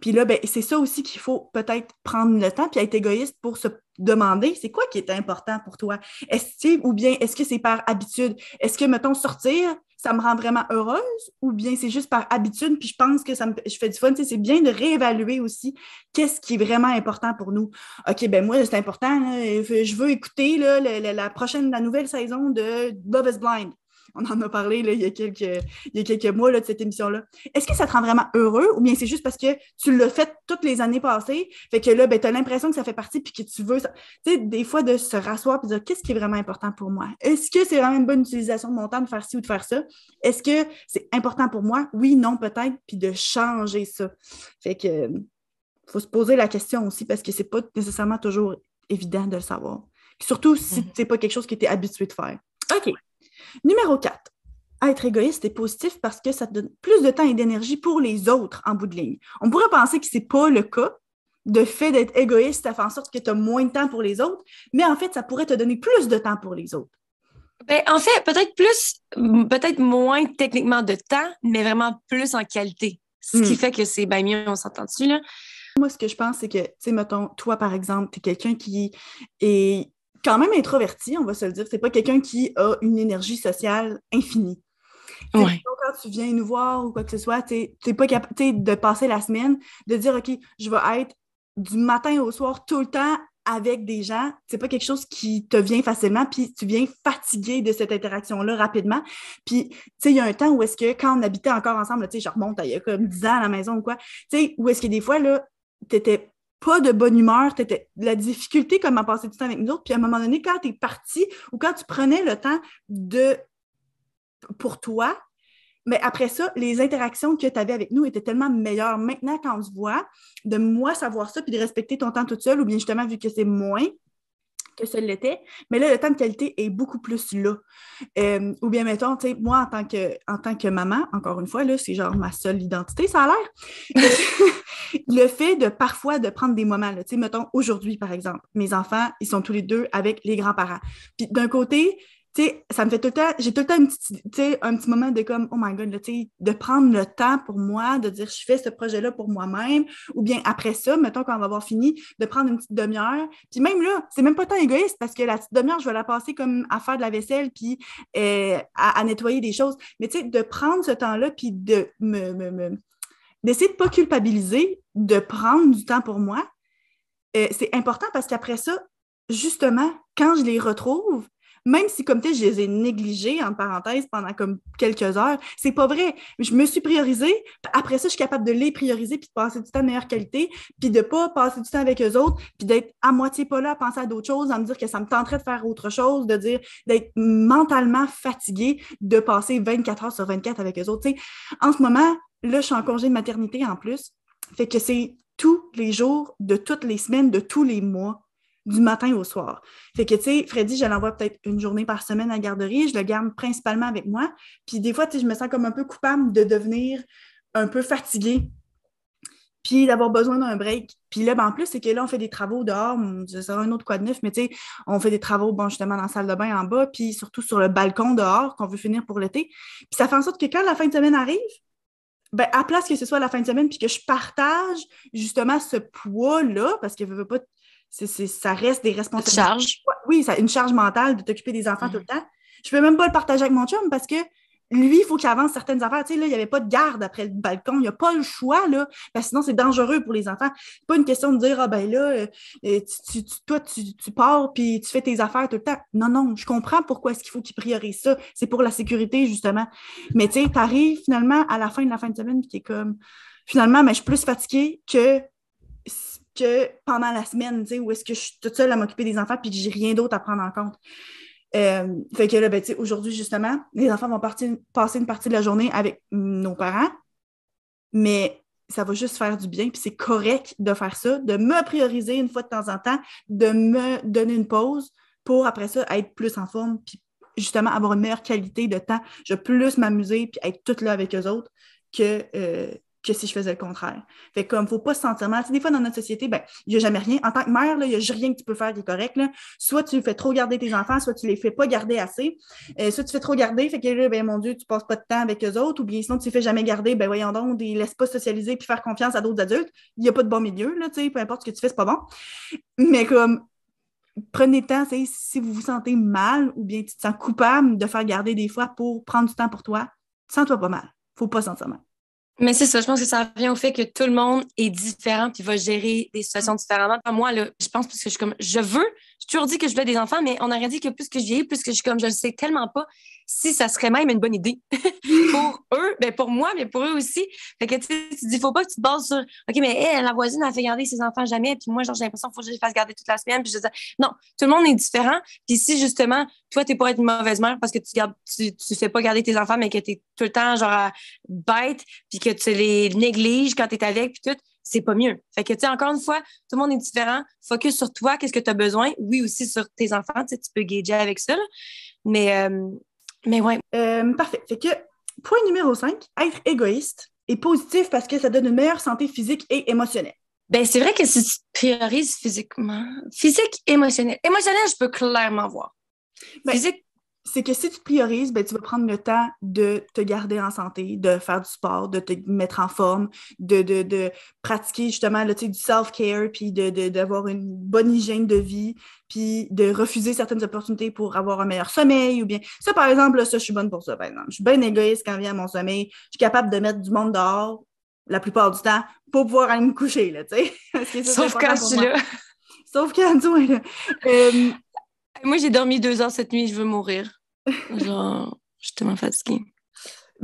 Puis là, ben, c'est ça aussi qu'il faut peut-être prendre le temps puis être égoïste pour se demander c'est quoi qui est important pour toi? Est-ce ou bien est-ce que c'est par habitude? Est-ce que, mettons, sortir, ça me rend vraiment heureuse ou bien c'est juste par habitude puis je pense que ça me, je fais du fun. c'est bien de réévaluer aussi qu'est-ce qui est vraiment important pour nous. OK, ben moi, c'est important. je veux écouter la, prochaine, la nouvelle saison de Love is Blind on en a parlé il, y a quelques, il y a quelques mois là, de cette émission-là. Est-ce que ça te rend vraiment heureux ou bien c'est juste parce que tu l'as fait toutes les années passées, fait que là, ben, tu as l'impression que ça fait partie puis que tu veux. Tu sais, des fois, de se rasseoir et de dire qu'est-ce qui est vraiment important pour moi? Est-ce que c'est vraiment une bonne utilisation de mon temps de faire ci ou de faire ça? Est-ce que c'est important pour moi? Oui, non, peut-être, puis de changer ça. Fait que faut se poser la question aussi parce que c'est pas nécessairement toujours évident de le savoir. surtout si mm-hmm. c'est pas quelque chose qui était habitué de faire. OK. Numéro 4. Être égoïste est positif parce que ça te donne plus de temps et d'énergie pour les autres en bout de ligne. On pourrait penser que ce n'est pas le cas. De fait d'être égoïste, ça fait en sorte que tu as moins de temps pour les autres, mais en fait, ça pourrait te donner plus de temps pour les autres. Ben, en fait, peut-être plus, peut-être moins techniquement de temps, mais vraiment plus en qualité. Ce qui hmm. fait que c'est bien mieux, on s'entend dessus, là? Moi, ce que je pense, c'est que, tu sais, mettons, toi, par exemple, tu es quelqu'un qui est quand même introverti, on va se le dire. C'est pas quelqu'un qui a une énergie sociale infinie. Quand tu viens nous voir ou quoi que ce soit, tu n'es pas capable de passer la semaine, de dire OK, je vais être du matin au soir tout le temps avec des gens, c'est pas quelque chose qui te vient facilement, puis tu viens fatigué de cette interaction-là rapidement. Puis, tu sais, il y a un temps où est-ce que quand on habitait encore ensemble, tu sais, je remonte il y a comme 10 ans à la maison ou quoi, tu sais, où est-ce que des fois, là, t'étais pas de bonne humeur, t'étais la difficulté comme à passer du temps avec nous autres, puis à un moment donné, quand tu es parti ou quand tu prenais le temps de pour toi, mais après ça, les interactions que tu avais avec nous étaient tellement meilleures. Maintenant, quand on se voit, de moi savoir ça, puis de respecter ton temps toute seule, ou bien justement, vu que c'est moins que ce l'était, mais là, le temps de qualité est beaucoup plus là. Euh, ou bien, mettons, moi, en tant, que, maman, encore une fois, là, c'est genre ma seule identité, ça a l'air. le fait de parfois de prendre des moments, mettons, aujourd'hui, par exemple, mes enfants, ils sont tous les deux avec les grands-parents. Puis d'un côté, sais, ça me fait tout le temps, j'ai tout le temps un petit moment de comme, oh my god, de prendre le temps pour moi, de dire, je fais ce projet-là pour moi-même, ou bien après ça, mettons, quand on va avoir fini, de prendre une petite demi-heure. Puis même là, c'est même pas tant égoïste parce que la petite demi-heure, je vais la passer comme à faire de la vaisselle, puis euh, à, nettoyer des choses. Mais tu sais, de prendre ce temps-là, puis de me, d'essayer de pas culpabiliser, de prendre du temps pour moi, euh, c'est important parce qu'après ça, justement, quand je les retrouve, même si, comme tu je les ai négligés, en parenthèse, pendant comme quelques heures, c'est pas vrai. Je me suis priorisée. Après ça, je suis capable de les prioriser puis de passer du temps de meilleure qualité, puis de pas passer du temps avec eux autres, puis d'être à moitié pas là à penser à d'autres choses, à me dire que ça me tenterait de faire autre chose, de dire d'être mentalement fatiguée, de passer 24 heures sur 24 avec eux autres. en ce moment, là, je suis en congé de maternité en plus. Fait que c'est tous les jours, de toutes les semaines, de tous les mois du matin au soir. Fait que, tu sais, Freddy, je l'envoie peut-être une journée par semaine à la garderie, je le garde principalement avec moi. Puis des fois, tu sais, je me sens comme un peu coupable de devenir un peu fatiguée, puis d'avoir besoin d'un break. Puis là, ben, en plus, c'est que là, on fait des travaux dehors, ce sera un autre quoi de neuf, mais tu sais, on fait des travaux, bon, justement, dans la salle de bain en bas, puis surtout sur le balcon dehors qu'on veut finir pour l'été. Puis ça fait en sorte que quand la fin de semaine arrive, ben, à place que ce soit la fin de semaine, puis que je partage justement ce poids-là, parce que je veux pas ça reste des responsabilités. Charge. Oui, ça, une charge mentale de t'occuper des enfants tout le temps. Je peux même pas le partager avec mon chum parce que lui, il faut qu'il avance certaines affaires. Tu sais, là, il n'y avait pas de garde après le balcon. Il n'y a pas le choix, là, parce que sinon, c'est dangereux pour les enfants. C'est pas une question de dire, ah ben là, euh, euh, toi, tu, pars puis tu fais tes affaires tout le temps. Non, non, je comprends pourquoi est-ce qu'il faut qu'il priorise ça. C'est pour la sécurité, justement. Mais tu sais, tu arrives finalement à la fin de la fin de semaine puis tu es comme, finalement, mais je suis plus fatiguée que que pendant la semaine, où est-ce que je suis toute seule à m'occuper des enfants puis que j'ai rien d'autre à prendre en compte. Euh, fait que là, ben, aujourd'hui, justement, les enfants vont partir, passer une partie de la journée avec nos parents, mais ça va juste faire du bien, puis c'est correct de faire ça, de me prioriser une fois de temps en temps, de me donner une pause pour après ça être plus en forme, puis justement avoir une meilleure qualité de temps. Je vais plus m'amuser, puis être toute là avec eux autres que, euh, que si je faisais le contraire. Fait comme, faut pas se sentir mal. des fois, dans notre société, ben, il n'y a jamais rien. En tant que mère, il n'y a rien que tu peux faire qui est correct. Là. Soit tu fais trop garder tes enfants, soit tu les fais pas garder assez. Euh, soit tu fais trop garder, fait que là, ben, mon Dieu, tu passes pas de temps avec eux autres, ou bien sinon, tu les fais jamais garder, ben, voyons donc, ils laissent pas socialiser puis faire confiance à d'autres adultes. Il n'y a pas de bon milieu, là, tu peu importe ce que tu fais, c'est pas bon. Mais comme, prenez le temps, si vous vous sentez mal ou bien tu te sens coupable de faire garder des fois pour prendre du temps pour toi, sens-toi pas mal. Faut pas sentir mal. Mais c'est ça, je pense que ça revient au fait que tout le monde est différent puis va gérer des situations différemment. Moi, là, je pense parce que je suis comme, je veux, j'ai toujours dit que je voulais des enfants, mais on aurait dit que plus que je vieillis, plus que je suis comme, je le sais tellement pas si ça serait même une bonne idée pour eux, ben pour moi, mais pour eux aussi. Fait que tu, tu dis, faut pas que tu te bases sur, OK, mais la voisine, elle fait garder ses enfants jamais, puis moi, j'ai l'impression qu'il faut que je les fasse garder toute la semaine, puis je dis, non, tout le monde est différent. Puis si justement, toi, t'es pour être une mauvaise mère parce que tu gardes, tu, tu fais pas garder tes enfants, mais que tu es tout le temps, genre, bête, puis que tu les négliges quand tu es avec, puis tout, c'est pas mieux. Fait que, tu sais, encore une fois, tout le monde est différent. Focus sur toi, qu'est-ce que tu as besoin? Oui, aussi sur tes enfants, tu peux gager avec ça. Mais, euh, mais ouais. Euh, parfait. Fait que, point numéro 5, être égoïste est positif parce que ça donne une meilleure santé physique et émotionnelle. Ben, c'est vrai que si tu priorises physiquement, physique, émotionnel. Émotionnel, je peux clairement voir. Ben, physique, c'est que si tu priorises, ben, tu vas prendre le temps de te garder en santé, de faire du sport, de te mettre en forme, de, de, de pratiquer justement là, du self-care, puis d'avoir de, une bonne hygiène de vie, puis de refuser certaines opportunités pour avoir un meilleur sommeil ou bien. Ça, par exemple, là, ça, je suis bonne pour ça, par exemple. Je suis bien égoïste quand vient à mon sommeil. Je suis capable de mettre du monde dehors la plupart du temps pour pouvoir aller me coucher, là, tu sais. Sauf quand je suis là Sauf qu'Anzo est là. Euh, Moi, j'ai dormi deux heures cette nuit, je veux mourir. Genre, je suis tellement fatiguée.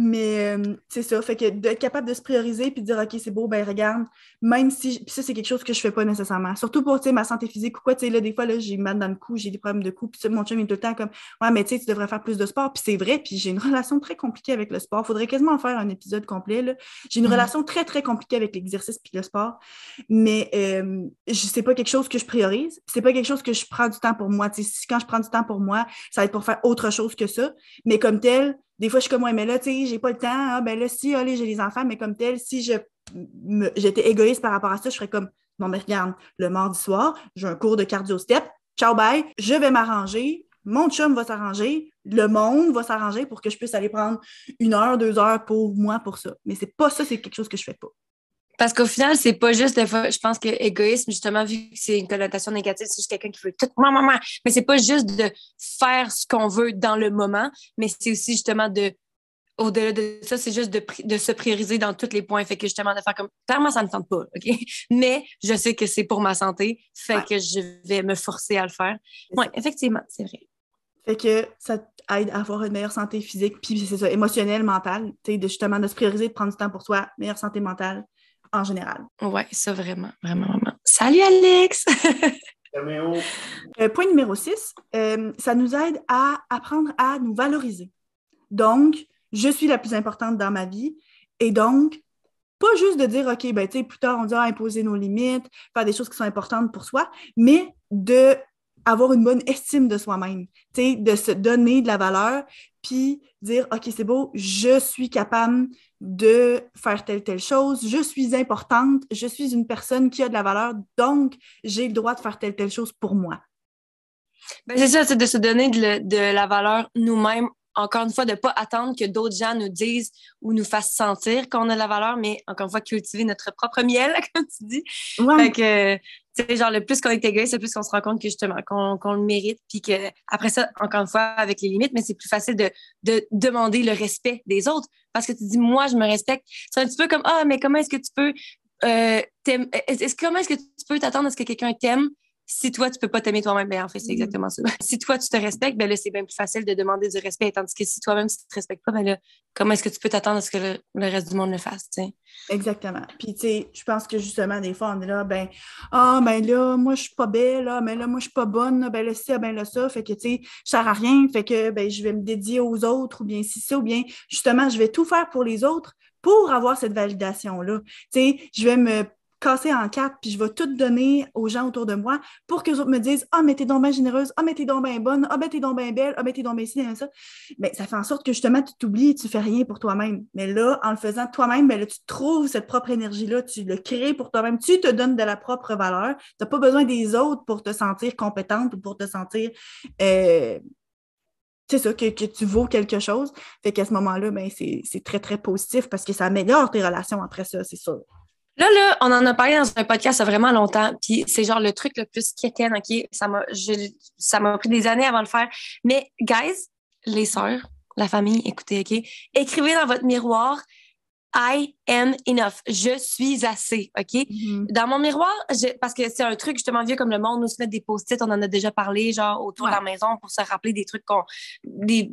Mais euh, c'est ça, fait que d'être capable de se prioriser puis de dire OK, c'est beau, ben regarde, même si puis ça c'est quelque chose que je fais pas nécessairement. Surtout pour ma santé physique ou quoi, tu sais là des fois là, j'ai mal dans le cou, j'ai des problèmes de cou, puis mon chum est tout le temps comme ouais, mais tu sais tu devrais faire plus de sport, puis c'est vrai, puis j'ai une relation très compliquée avec le sport. Faudrait quasiment en faire un épisode complet là. J'ai une Mhm. relation très très compliquée avec l'exercice puis le sport. Mais euh, c'est pas quelque chose que je priorise, c'est pas quelque chose que je prends du temps pour moi, tu sais si- quand je prends du temps pour moi, ça va être pour faire autre chose que ça, mais comme tel, des fois, je suis comme, ouais, mais là, tu sais, j'ai pas le temps. Ah, ben là, si, allez, j'ai les enfants, mais comme tel, si j'étais égoïste par rapport à ça, je serais comme, non, mais regarde, le mardi soir, j'ai un cours de cardio-step. Ciao, bye. Je vais m'arranger. Mon chum va s'arranger. Le monde va s'arranger pour que je puisse aller prendre une heure, deux heures pour moi pour ça. Mais c'est pas ça, c'est quelque chose que je fais pas. Parce qu'au final, c'est pas juste, je pense que égoïsme, justement, vu que c'est une connotation négative, c'est juste quelqu'un qui veut tout. Mais c'est pas juste de faire ce qu'on veut dans le moment, mais c'est aussi justement de, au-delà de ça, c'est juste de, se prioriser dans tous les points. Fait que justement, de faire comme, clairement, ça me tente pas, OK? Mais je sais que c'est pour ma santé, fait Ouais. que je vais me forcer à le faire. Oui, effectivement, c'est vrai. Fait que ça aide à avoir une meilleure santé physique, puis c'est ça, émotionnelle, mentale, tu sais, justement de se prioriser, de prendre du temps pour soi, meilleure santé mentale en général. Ouais, ça vraiment, vraiment, vraiment. Salut, Alex! Euh, point numéro 6, ça nous aide à apprendre à nous valoriser. Donc, je suis la plus importante dans ma vie et donc, pas juste de dire, OK, ben, tu sais, plus tard, on dit ah, imposer nos limites, faire des choses qui sont importantes pour soi, mais de avoir une bonne estime de soi-même, tu sais, de se donner de la valeur, puis dire, OK, c'est beau, je suis capable de faire telle, telle chose, je suis importante, je suis une personne qui a de la valeur, donc j'ai le droit de faire telle, telle chose pour moi. Ben, c'est ça, c'est de se donner de, le- de la valeur nous-mêmes. Encore une fois, de ne pas attendre que d'autres gens nous disent ou nous fassent sentir qu'on a de la valeur, mais encore une fois, cultiver notre propre miel, comme tu dis. Ouais. Fait que, tu sais, genre, le plus qu'on est égoïste, le plus qu'on se rend compte que justement, qu'on le mérite. Puis que, après ça, encore une fois, avec les limites, mais c'est plus facile de, de demander le respect des autres. Parce que tu dis, moi, je me respecte. C'est un petit peu comme, ah, mais comment est-ce que tu peux, euh, est- comment est-ce que tu peux t'attendre à ce que quelqu'un t'aime si toi, tu peux pas t'aimer toi-même? Ben, en fait, c'est Mm. exactement ça. Si toi, tu te respectes, ben là, c'est bien plus facile de demander du respect. Tandis que si toi-même, tu te respectes pas, ben là, comment est-ce que tu peux t'attendre à ce que le, le reste du monde le fasse, tu sais? Exactement. Puis, tu sais, je pense que justement, des fois, on est là, ben, ah, ben là, moi, je suis pas belle, là, mais là, moi, je suis pas bonne, là, ben là, ça, ben là, ça. Fait que, tu sais, je sers à rien. Fait que, ben, je vais me dédier aux autres, ou bien si ça, ou bien, justement, je vais tout faire pour les autres pour avoir cette validation-là. Tu sais, je vais me casser en quatre, puis je vais tout donner aux gens autour de moi pour que autres me disent Ah, mais t'es donc bien généreuse, ah, mais t'es donc bien bonne, ah, ben t'es donc bien belle, ah, ben t'es donc bien ci, bien ça. Ben, ça fait en sorte que justement, tu t'oublies et tu fais rien pour toi-même. Mais là, en le faisant toi-même, ben tu trouves cette propre énergie-là, tu le crées pour toi-même, tu te donnes de la propre valeur. Tu n'as pas besoin des autres pour te sentir compétente ou pour te sentir. euh, c'est ça, que, que tu vaux quelque chose. Fait qu'à ce moment-là, ben, c'est c'est très, très positif parce que ça améliore tes relations après ça, c'est sûr. Là, là, on en a parlé dans un podcast il y a vraiment longtemps, puis c'est genre le truc le plus quétaine, OK? Ça m'a, ça m'a pris des années avant de le faire. Mais, guys, les sœurs, la famille, écoutez, OK? Écrivez dans votre miroir I am enough. Je suis assez, OK? Dans mon miroir, je- parce que c'est un truc justement vieux comme le monde, nous se mettre des post-it, on en a déjà parlé, genre autour de la maison pour se rappeler des trucs qu'on, des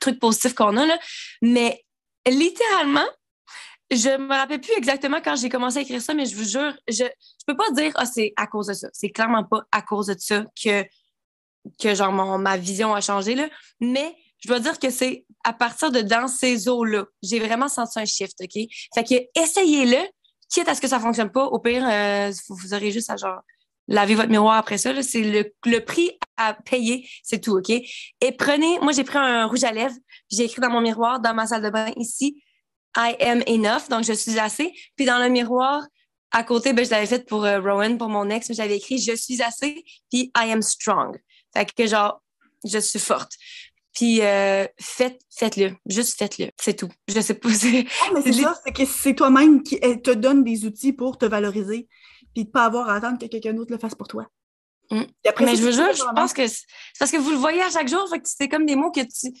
trucs positifs qu'on a, là. Mais littéralement, je me rappelle plus exactement quand j'ai commencé à écrire ça, mais je vous jure, je, je peux pas dire, ah, c'est à cause de ça. C'est clairement pas à cause de ça que, que genre, mon, ma vision a changé, là. Mais je dois dire que c'est à partir de dans ces eaux-là, j'ai vraiment senti un shift, OK? Fait que essayez-le, quitte à ce que ça fonctionne pas. Au pire, euh, vous, vous aurez juste à genre laver votre miroir après ça. C'est le, le prix à payer, c'est tout, OK? Et prenez, moi j'ai pris un rouge à lèvres, j'ai écrit dans mon miroir, dans ma salle de bain ici, I am enough, donc je suis assez. Puis dans le miroir, à côté, ben, je l'avais fait pour euh, Rowan, pour mon ex, mais j'avais écrit je suis assez, puis I am strong. Fait que genre, je suis forte. Puis euh, faites, faites-le, juste faites-le, c'est tout. Je sais pas, c'est Ah, mais c'est C'est ça, c'est que c'est toi-même qui eh, te donne des outils pour te valoriser, puis de pas avoir à attendre que quelqu'un d'autre le fasse pour toi. Mm. Après Mais je fais je pense que c'est c'est parce que vous le voyez à chaque jour, fait que c'est comme des mots que tu.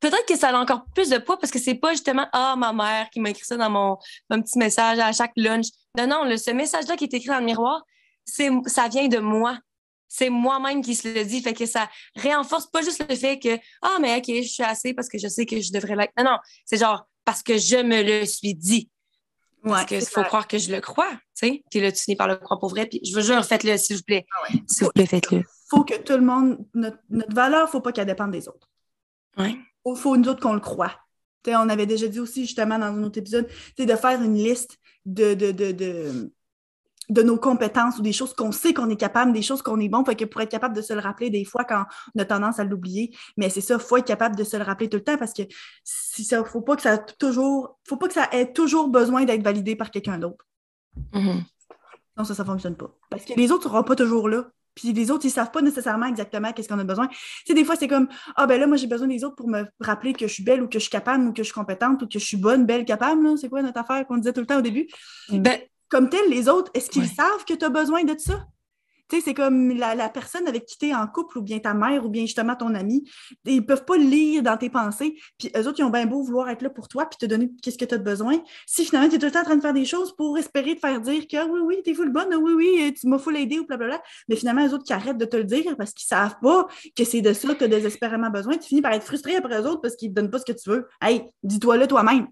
Peut-être que ça a encore plus de poids parce que c'est pas justement Ah, ma mère qui m'a écrit ça dans mon, mon petit message à chaque lunch. Non, non, le, ce message-là qui est écrit dans le miroir, c'est ça vient de moi. c'est moi-même qui se le dis. Fait que ça renforce pas juste le fait que, ah, mais OK, je suis assez parce que je sais que je devrais l'être. Non, non, c'est genre parce que je me le suis dit. Parce qu'il faut croire que je le crois, tu sais. Puis là, tu finis par le croire pour vrai. Puis je veux juste, faites-le, s'il vous plaît. Ah s'il vous plaît, faites-le. faut que tout le monde, notre, notre valeur, faut pas qu'elle dépende des autres. Oui. Il faut, nous autres qu'on le croit. on avait déjà dit aussi, justement, dans un autre épisode, de faire une liste de, de, de, de de nos compétences ou des choses qu'on sait qu'on est capable, des choses qu'on est bon, fait que pour être capable de se le rappeler des fois quand on a tendance à l'oublier, mais c'est ça, il faut être capable de se le rappeler tout le temps parce que si ça, faut pas que ça toujours, faut pas que ça ait toujours besoin d'être validé par quelqu'un d'autre. Mm-hmm. Non, ça, ça fonctionne pas. Parce que les autres seront pas toujours là. Puis les autres, ils savent pas nécessairement exactement qu'est-ce qu'on a besoin. Tu sais, des fois, c'est comme, ah ben là, moi, j'ai besoin des autres pour me rappeler que je suis belle ou que je suis capable ou que je suis compétente ou que je suis bonne, belle, capable. C'est quoi notre affaire qu'on disait tout le temps au début? Ben, comme tel, les autres, est-ce qu'ils savent que tu as besoin de ça? Tu sais, c'est comme la, personne avec qui tu es en couple, ou bien ta mère, ou bien justement ton ami. Ils ne peuvent pas lire dans tes pensées. Puis eux autres, ils ont bien beau vouloir être là pour toi, puis te donner qu'est-ce que tu as besoin. Si finalement, tu es tout le temps en train de faire des choses pour espérer te faire dire que oui, oui, tu es full bonne, oui, oui, tu m'as full aidé, ou blablabla. Mais finalement, eux autres qui arrêtent de te le dire parce qu'ils ne savent pas que c'est de ça que tu as désespérément besoin, tu finis par être frustré après eux autres parce qu'ils ne te donnent pas ce que tu veux. Hey, dis-toi-le toi-même.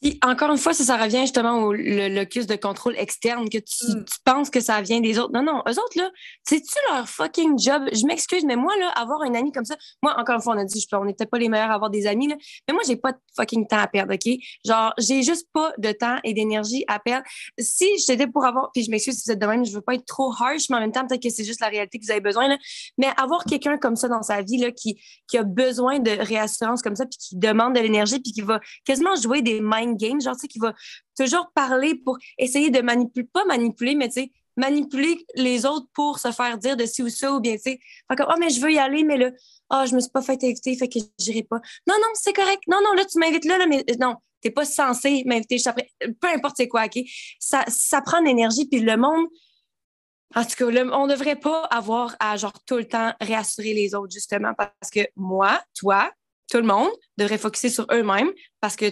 Puis encore une fois, ça, ça revient justement au le locus de contrôle externe, que mm. tu, penses que ça vient des autres. Non, non, eux autres, là, c'est-tu leur fucking job? Je m'excuse, mais moi, là, avoir un ami comme ça, moi, encore une fois, on a dit, on n'était pas les meilleurs à avoir des amis, là, mais moi, j'ai pas de fucking temps à perdre, OK? Genre, j'ai juste pas de temps et d'énergie à perdre. Si j'étais pour avoir, puis je m'excuse si vous êtes de même, je veux pas être trop harsh, mais en même temps, peut-être que c'est juste la réalité que vous avez besoin, là, mais avoir quelqu'un comme ça dans sa vie, là, qui, qui a besoin de réassurance comme ça, puis qui demande de l'énergie, puis qui va quasiment jouer des mind game, genre, tu sais, qui va toujours parler pour essayer de manipuler, pas manipuler, mais tu sais, manipuler les autres pour se faire dire de ci ou ça, ou bien, tu sais, fait oh, mais je veux y aller, mais là, oh, je me suis pas fait inviter, fait que j'irai pas. Non, non, c'est correct. Non, non, là, tu m'invites là, là, mais euh, non, t'es pas censé m'inviter. Peu importe c'est quoi, OK? Ça, ça prend de l'énergie, puis le monde, en tout cas, on ne devrait pas avoir à, genre, tout le temps réassurer les autres, justement, parce que moi, toi, tout le monde devrait focuser sur eux-mêmes parce que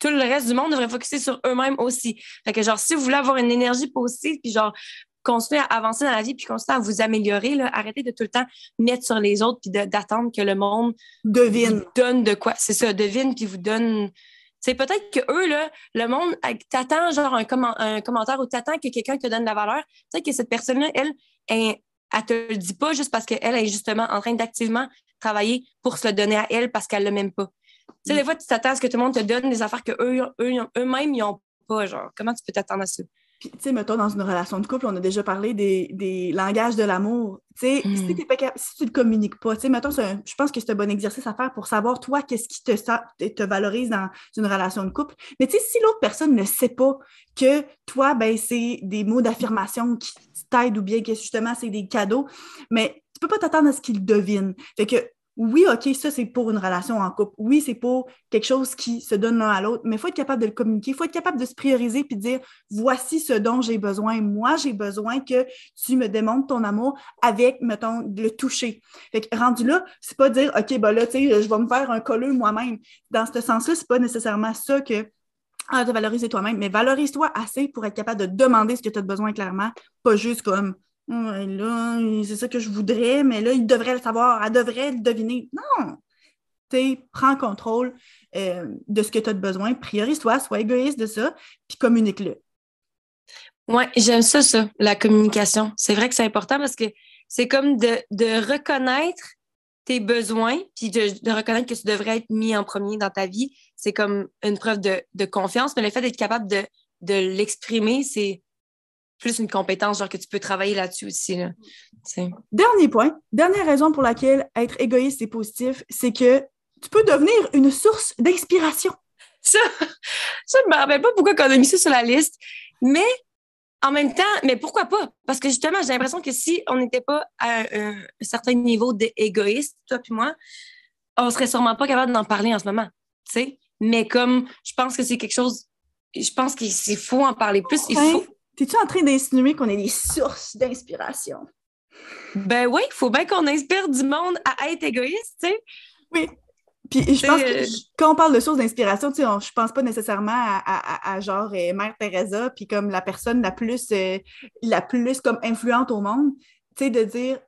tout le reste du monde devrait focuser sur eux-mêmes aussi. Fait que genre, si vous voulez avoir une énergie positive, puis genre, continuer à avancer dans la vie, puis continuer à vous améliorer, là, arrêtez de tout le temps mettre sur les autres, puis d'attendre que le monde devine. donne de quoi. C'est ça, devine, puis vous donne... C'est peut-être que eux, là, le monde, t'attend genre un, un commentaire ou t'attends que quelqu'un te donne de la valeur. Peut-être que cette personne-là, elle, elle, elle te le dit pas juste parce qu'elle est justement en train d'activement travailler pour se le donner à elle parce qu'elle ne l'aime pas. Tu sais, des fois, tu t'attends à ce que tout le monde te donne des affaires qu'eux, eux, eux-mêmes, ils n'ont pas. Genre, comment tu peux t'attendre à ça? Puis, tu sais, mettons, dans une relation de couple, on a déjà parlé des, des langages de l'amour. Tu sais, si, hmm. si, tu ne communiques pas, tu sais, mettons, je pense que c'est un bon exercice à faire pour savoir, toi, qu'est-ce qui te, te valorise dans une relation de couple. Mais tu sais, si l'autre personne ne sait pas que toi, ben, c'est des mots d'affirmation qui t'aident ou bien que justement, c'est des cadeaux, mais tu peux pas t'attendre à ce qu'il devine. Fait que oui, OK, ça, c'est pour une relation en couple. Oui, c'est pour quelque chose qui se donne l'un à l'autre, mais il faut être capable de le communiquer. Il faut être capable de se prioriser puis de dire voici ce dont j'ai besoin. Moi, j'ai besoin que tu me démontres ton amour avec, mettons, le toucher. Fait que rendu là, c'est pas dire OK, ben là, tu sais, je vais me faire un colleux moi-même. Dans ce sens-là, c'est pas nécessairement ça que ah, de valoriser toi-même, mais valorise-toi assez pour être capable de demander ce que tu as besoin clairement, pas juste comme là, c'est ça que je voudrais, mais là, il devrait le savoir, elle devrait le deviner. Non! Tu prends contrôle euh, de ce que tu as besoin, priorise-toi, sois égoïste de ça, puis communique-le. Oui, j'aime ça, ça, la communication. C'est vrai que c'est important parce que c'est comme de, reconnaître tes besoins, puis de, reconnaître que tu devrais être mis en premier dans ta vie. C'est comme une preuve de, confiance, mais le fait d'être capable de, de l'exprimer, c'est plus une compétence, genre que tu peux travailler là-dessus aussi. Dernier point, dernière raison pour laquelle être égoïste et positif, c'est que tu peux devenir une source d'inspiration. Ça, ça, je me rappelle pas pourquoi on a mis ça sur la liste, mais en même temps, mais pourquoi pas? Parce que justement, j'ai l'impression que si on n'était pas à un, certain niveau d'égoïste, toi puis moi, on serait sûrement pas capable d'en parler en ce moment, tu sais. Mais comme je pense que c'est quelque chose, je pense qu'il faut en parler plus. Il faut, T'es-tu en train d'insinuer qu'on est des sources d'inspiration? Ben oui, il faut bien qu'on inspire du monde à être égoïste, tu sais. Oui. Puis je pense que quand on parle de sources d'inspiration, tu sais, je pense pas nécessairement à, genre euh, Mère Teresa, puis comme la personne la plus, euh, la plus comme influente au monde. tu sais, de dire,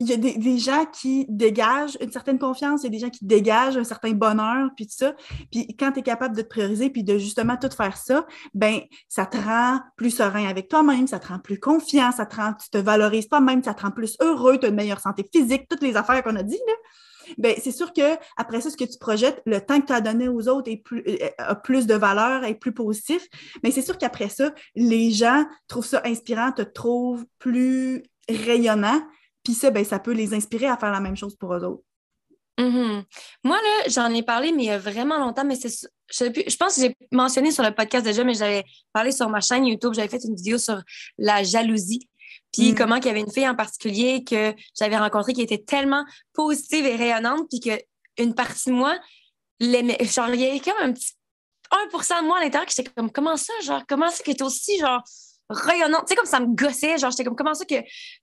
il y a des, gens qui dégagent une certaine confiance, il y a des gens qui dégagent un certain bonheur, puis tout ça. Puis quand tu es capable de te prioriser, puis de justement tout faire ça, ben ça te rend plus serein avec toi-même, ça te rend plus confiant, ça te rend, tu te valorises toi-même, ça te rend plus heureux, tu as une meilleure santé physique, toutes les affaires qu'on a dit, là. Ben, c'est sûr que après ça, ce que tu projettes, le temps que tu as donné aux autres est plus, a plus de valeur, est plus positif. Mais c'est sûr qu'après ça, les gens trouvent ça inspirant, te trouvent plus rayonnant. Puis ça, ben, ça peut les inspirer à faire la même chose pour eux autres. Mm-hmm. Moi, là, j'en ai parlé, mais il y a vraiment longtemps, mais c'est. Je, je, pense que j'ai mentionné sur le podcast déjà, mais j'avais parlé sur ma chaîne YouTube, j'avais fait une vidéo sur la jalousie. Puis mm. comment qu'il y avait une fille en particulier que j'avais rencontrée qui était tellement positive et rayonnante, puis qu'une partie de moi l'aimait. Genre, il y avait comme un petit 1% de moi à l'intérieur qui était comme, comment ça, genre, comment ça qui est aussi, genre, rayonnante. Tu sais, comme ça me gossait. Genre, j'étais comme, comment ça que,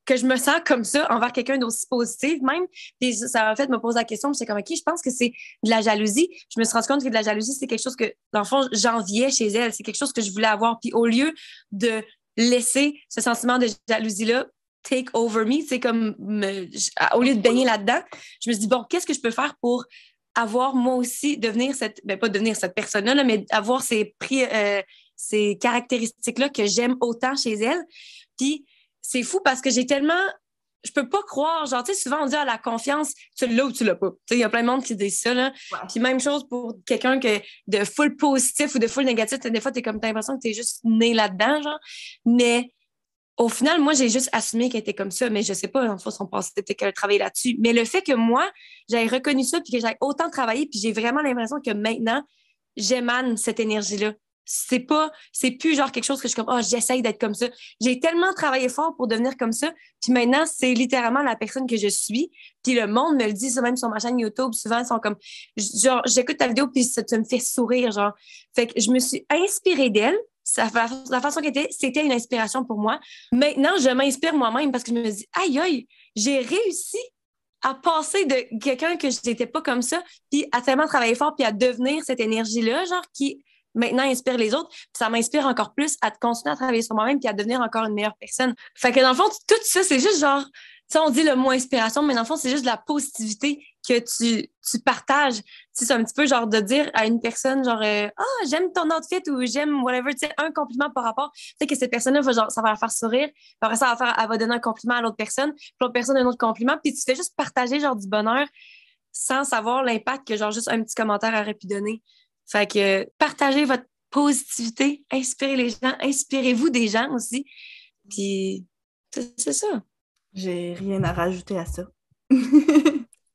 que je me sens comme ça envers quelqu'un d'aussi positif, même? Puis ça, en fait, me poser la question. J'étais comme, OK, je pense que c'est de la jalousie. Je me suis rendu compte que de la jalousie, c'est quelque chose que, dans le fond, j'enviais chez elle. C'est quelque chose que je voulais avoir. Puis au lieu de laisser ce sentiment de jalousie-là take over me, c'est comme, au lieu de baigner là-dedans, je me suis dit, bon, qu'est-ce que je peux faire pour avoir moi aussi devenir cette, ben pas devenir cette personne-là, mais avoir ces prix, euh, ces caractéristiques-là que j'aime autant chez elle. Puis c'est fou parce que j'ai tellement. Je peux pas croire, genre, tu sais, souvent on dit à ah, la confiance, tu l'as ou tu l'as pas. Tu sais, il y a plein de monde qui dit ça, là. Puis même chose pour quelqu'un que de full positif ou de full négatif, des fois, tu es comme, t'as l'impression que tu es juste né là-dedans, genre. Mais au final, moi, j'ai juste assumé qu'elle était comme ça, mais je sais pas, en fait, son passé, peut-être qu'elle travaillait là-dessus. Mais le fait que moi, j'avais reconnu ça, puis que j'avais autant travaillé, puis j'ai vraiment l'impression que maintenant, j'émane cette énergie-là c'est pas, c'est plus genre quelque chose que je suis comme, oh, j'essaye d'être comme ça. J'ai tellement travaillé fort pour devenir comme ça. Puis maintenant, c'est littéralement la personne que je suis. Puis le monde me le dit, même sur ma chaîne YouTube. Souvent, ils sont comme, genre, j'écoute ta vidéo, puis ça, me fait sourire, genre. Fait que je me suis inspirée d'elle. La façon qu'elle était, c'était une inspiration pour moi. Maintenant, je m'inspire moi-même parce que je me dis, aïe, aïe, j'ai réussi à passer de quelqu'un que je n'étais pas comme ça, puis à tellement travailler fort, puis à devenir cette énergie-là, genre, qui maintenant inspire les autres. Puis ça m'inspire encore plus à continuer à travailler sur moi-même puis à devenir encore une meilleure personne. Fait que dans le fond, tout ça, c'est juste genre, tu on dit le mot inspiration, mais dans le fond, c'est juste la positivité que tu, tu partages. c'est un petit peu genre de dire à une personne, genre, euh, ah, j'aime ton outfit ou j'aime whatever, tu sais, un compliment par rapport. Tu sais, que cette personne-là, ça va la faire sourire. Puis après, ça va, faire, elle va donner un compliment à l'autre personne. Puis l'autre personne, un autre compliment. Puis tu fais juste partager, genre, du bonheur sans savoir l'impact que, genre, juste un petit commentaire aurait pu donner. Fait que partagez votre positivité, inspirez les gens, inspirez-vous des gens aussi. Puis c'est ça. J'ai rien à rajouter à ça.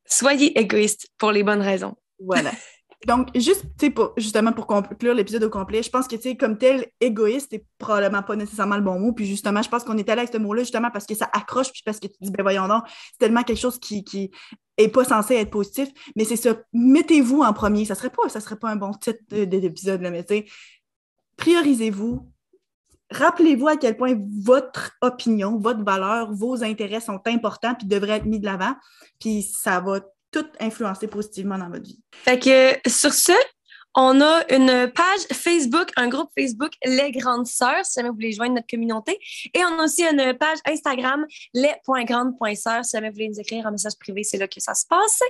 Soyez égoïste pour les bonnes raisons. Voilà. Donc, juste, pour, justement, pour conclure l'épisode au complet, je pense que, tu sais, comme tel, égoïste c'est probablement pas nécessairement le bon mot. Puis, justement, je pense qu'on est allé avec ce mot-là, justement, parce que ça accroche, puis parce que tu dis, ben voyons donc, c'est tellement quelque chose qui, qui est pas censé être positif. Mais c'est ça, mettez-vous en premier. Ça serait pas, ça serait pas un bon titre d'épisode, mais tu priorisez-vous. Rappelez-vous à quel point votre opinion, votre valeur, vos intérêts sont importants puis devraient être mis de l'avant. Puis ça va tout influencer positivement dans votre vie. Fait que sur ce, on a une page Facebook, un groupe Facebook Les Grandes Sœurs, si jamais vous voulez joindre notre communauté. Et on a aussi une page Instagram, les.grandes.sœurs, si jamais vous voulez nous écrire un message privé, c'est là que ça se passe.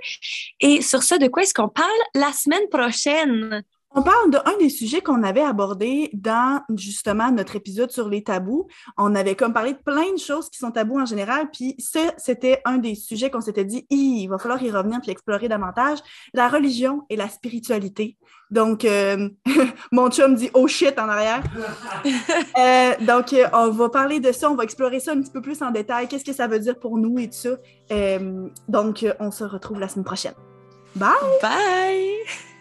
Et sur ce, de quoi est-ce qu'on parle la semaine prochaine? On parle d'un des sujets qu'on avait abordé dans justement notre épisode sur les tabous. On avait comme parlé de plein de choses qui sont tabous en général, puis ça, c'était un des sujets qu'on s'était dit, il va falloir y revenir puis explorer davantage, la religion et la spiritualité. Donc, euh, mon chum dit oh shit en arrière. Euh, donc, euh, on va parler de ça, on va explorer ça un petit peu plus en détail, qu'est-ce que ça veut dire pour nous et tout ça. donc, on se retrouve la semaine prochaine. Bye! Bye!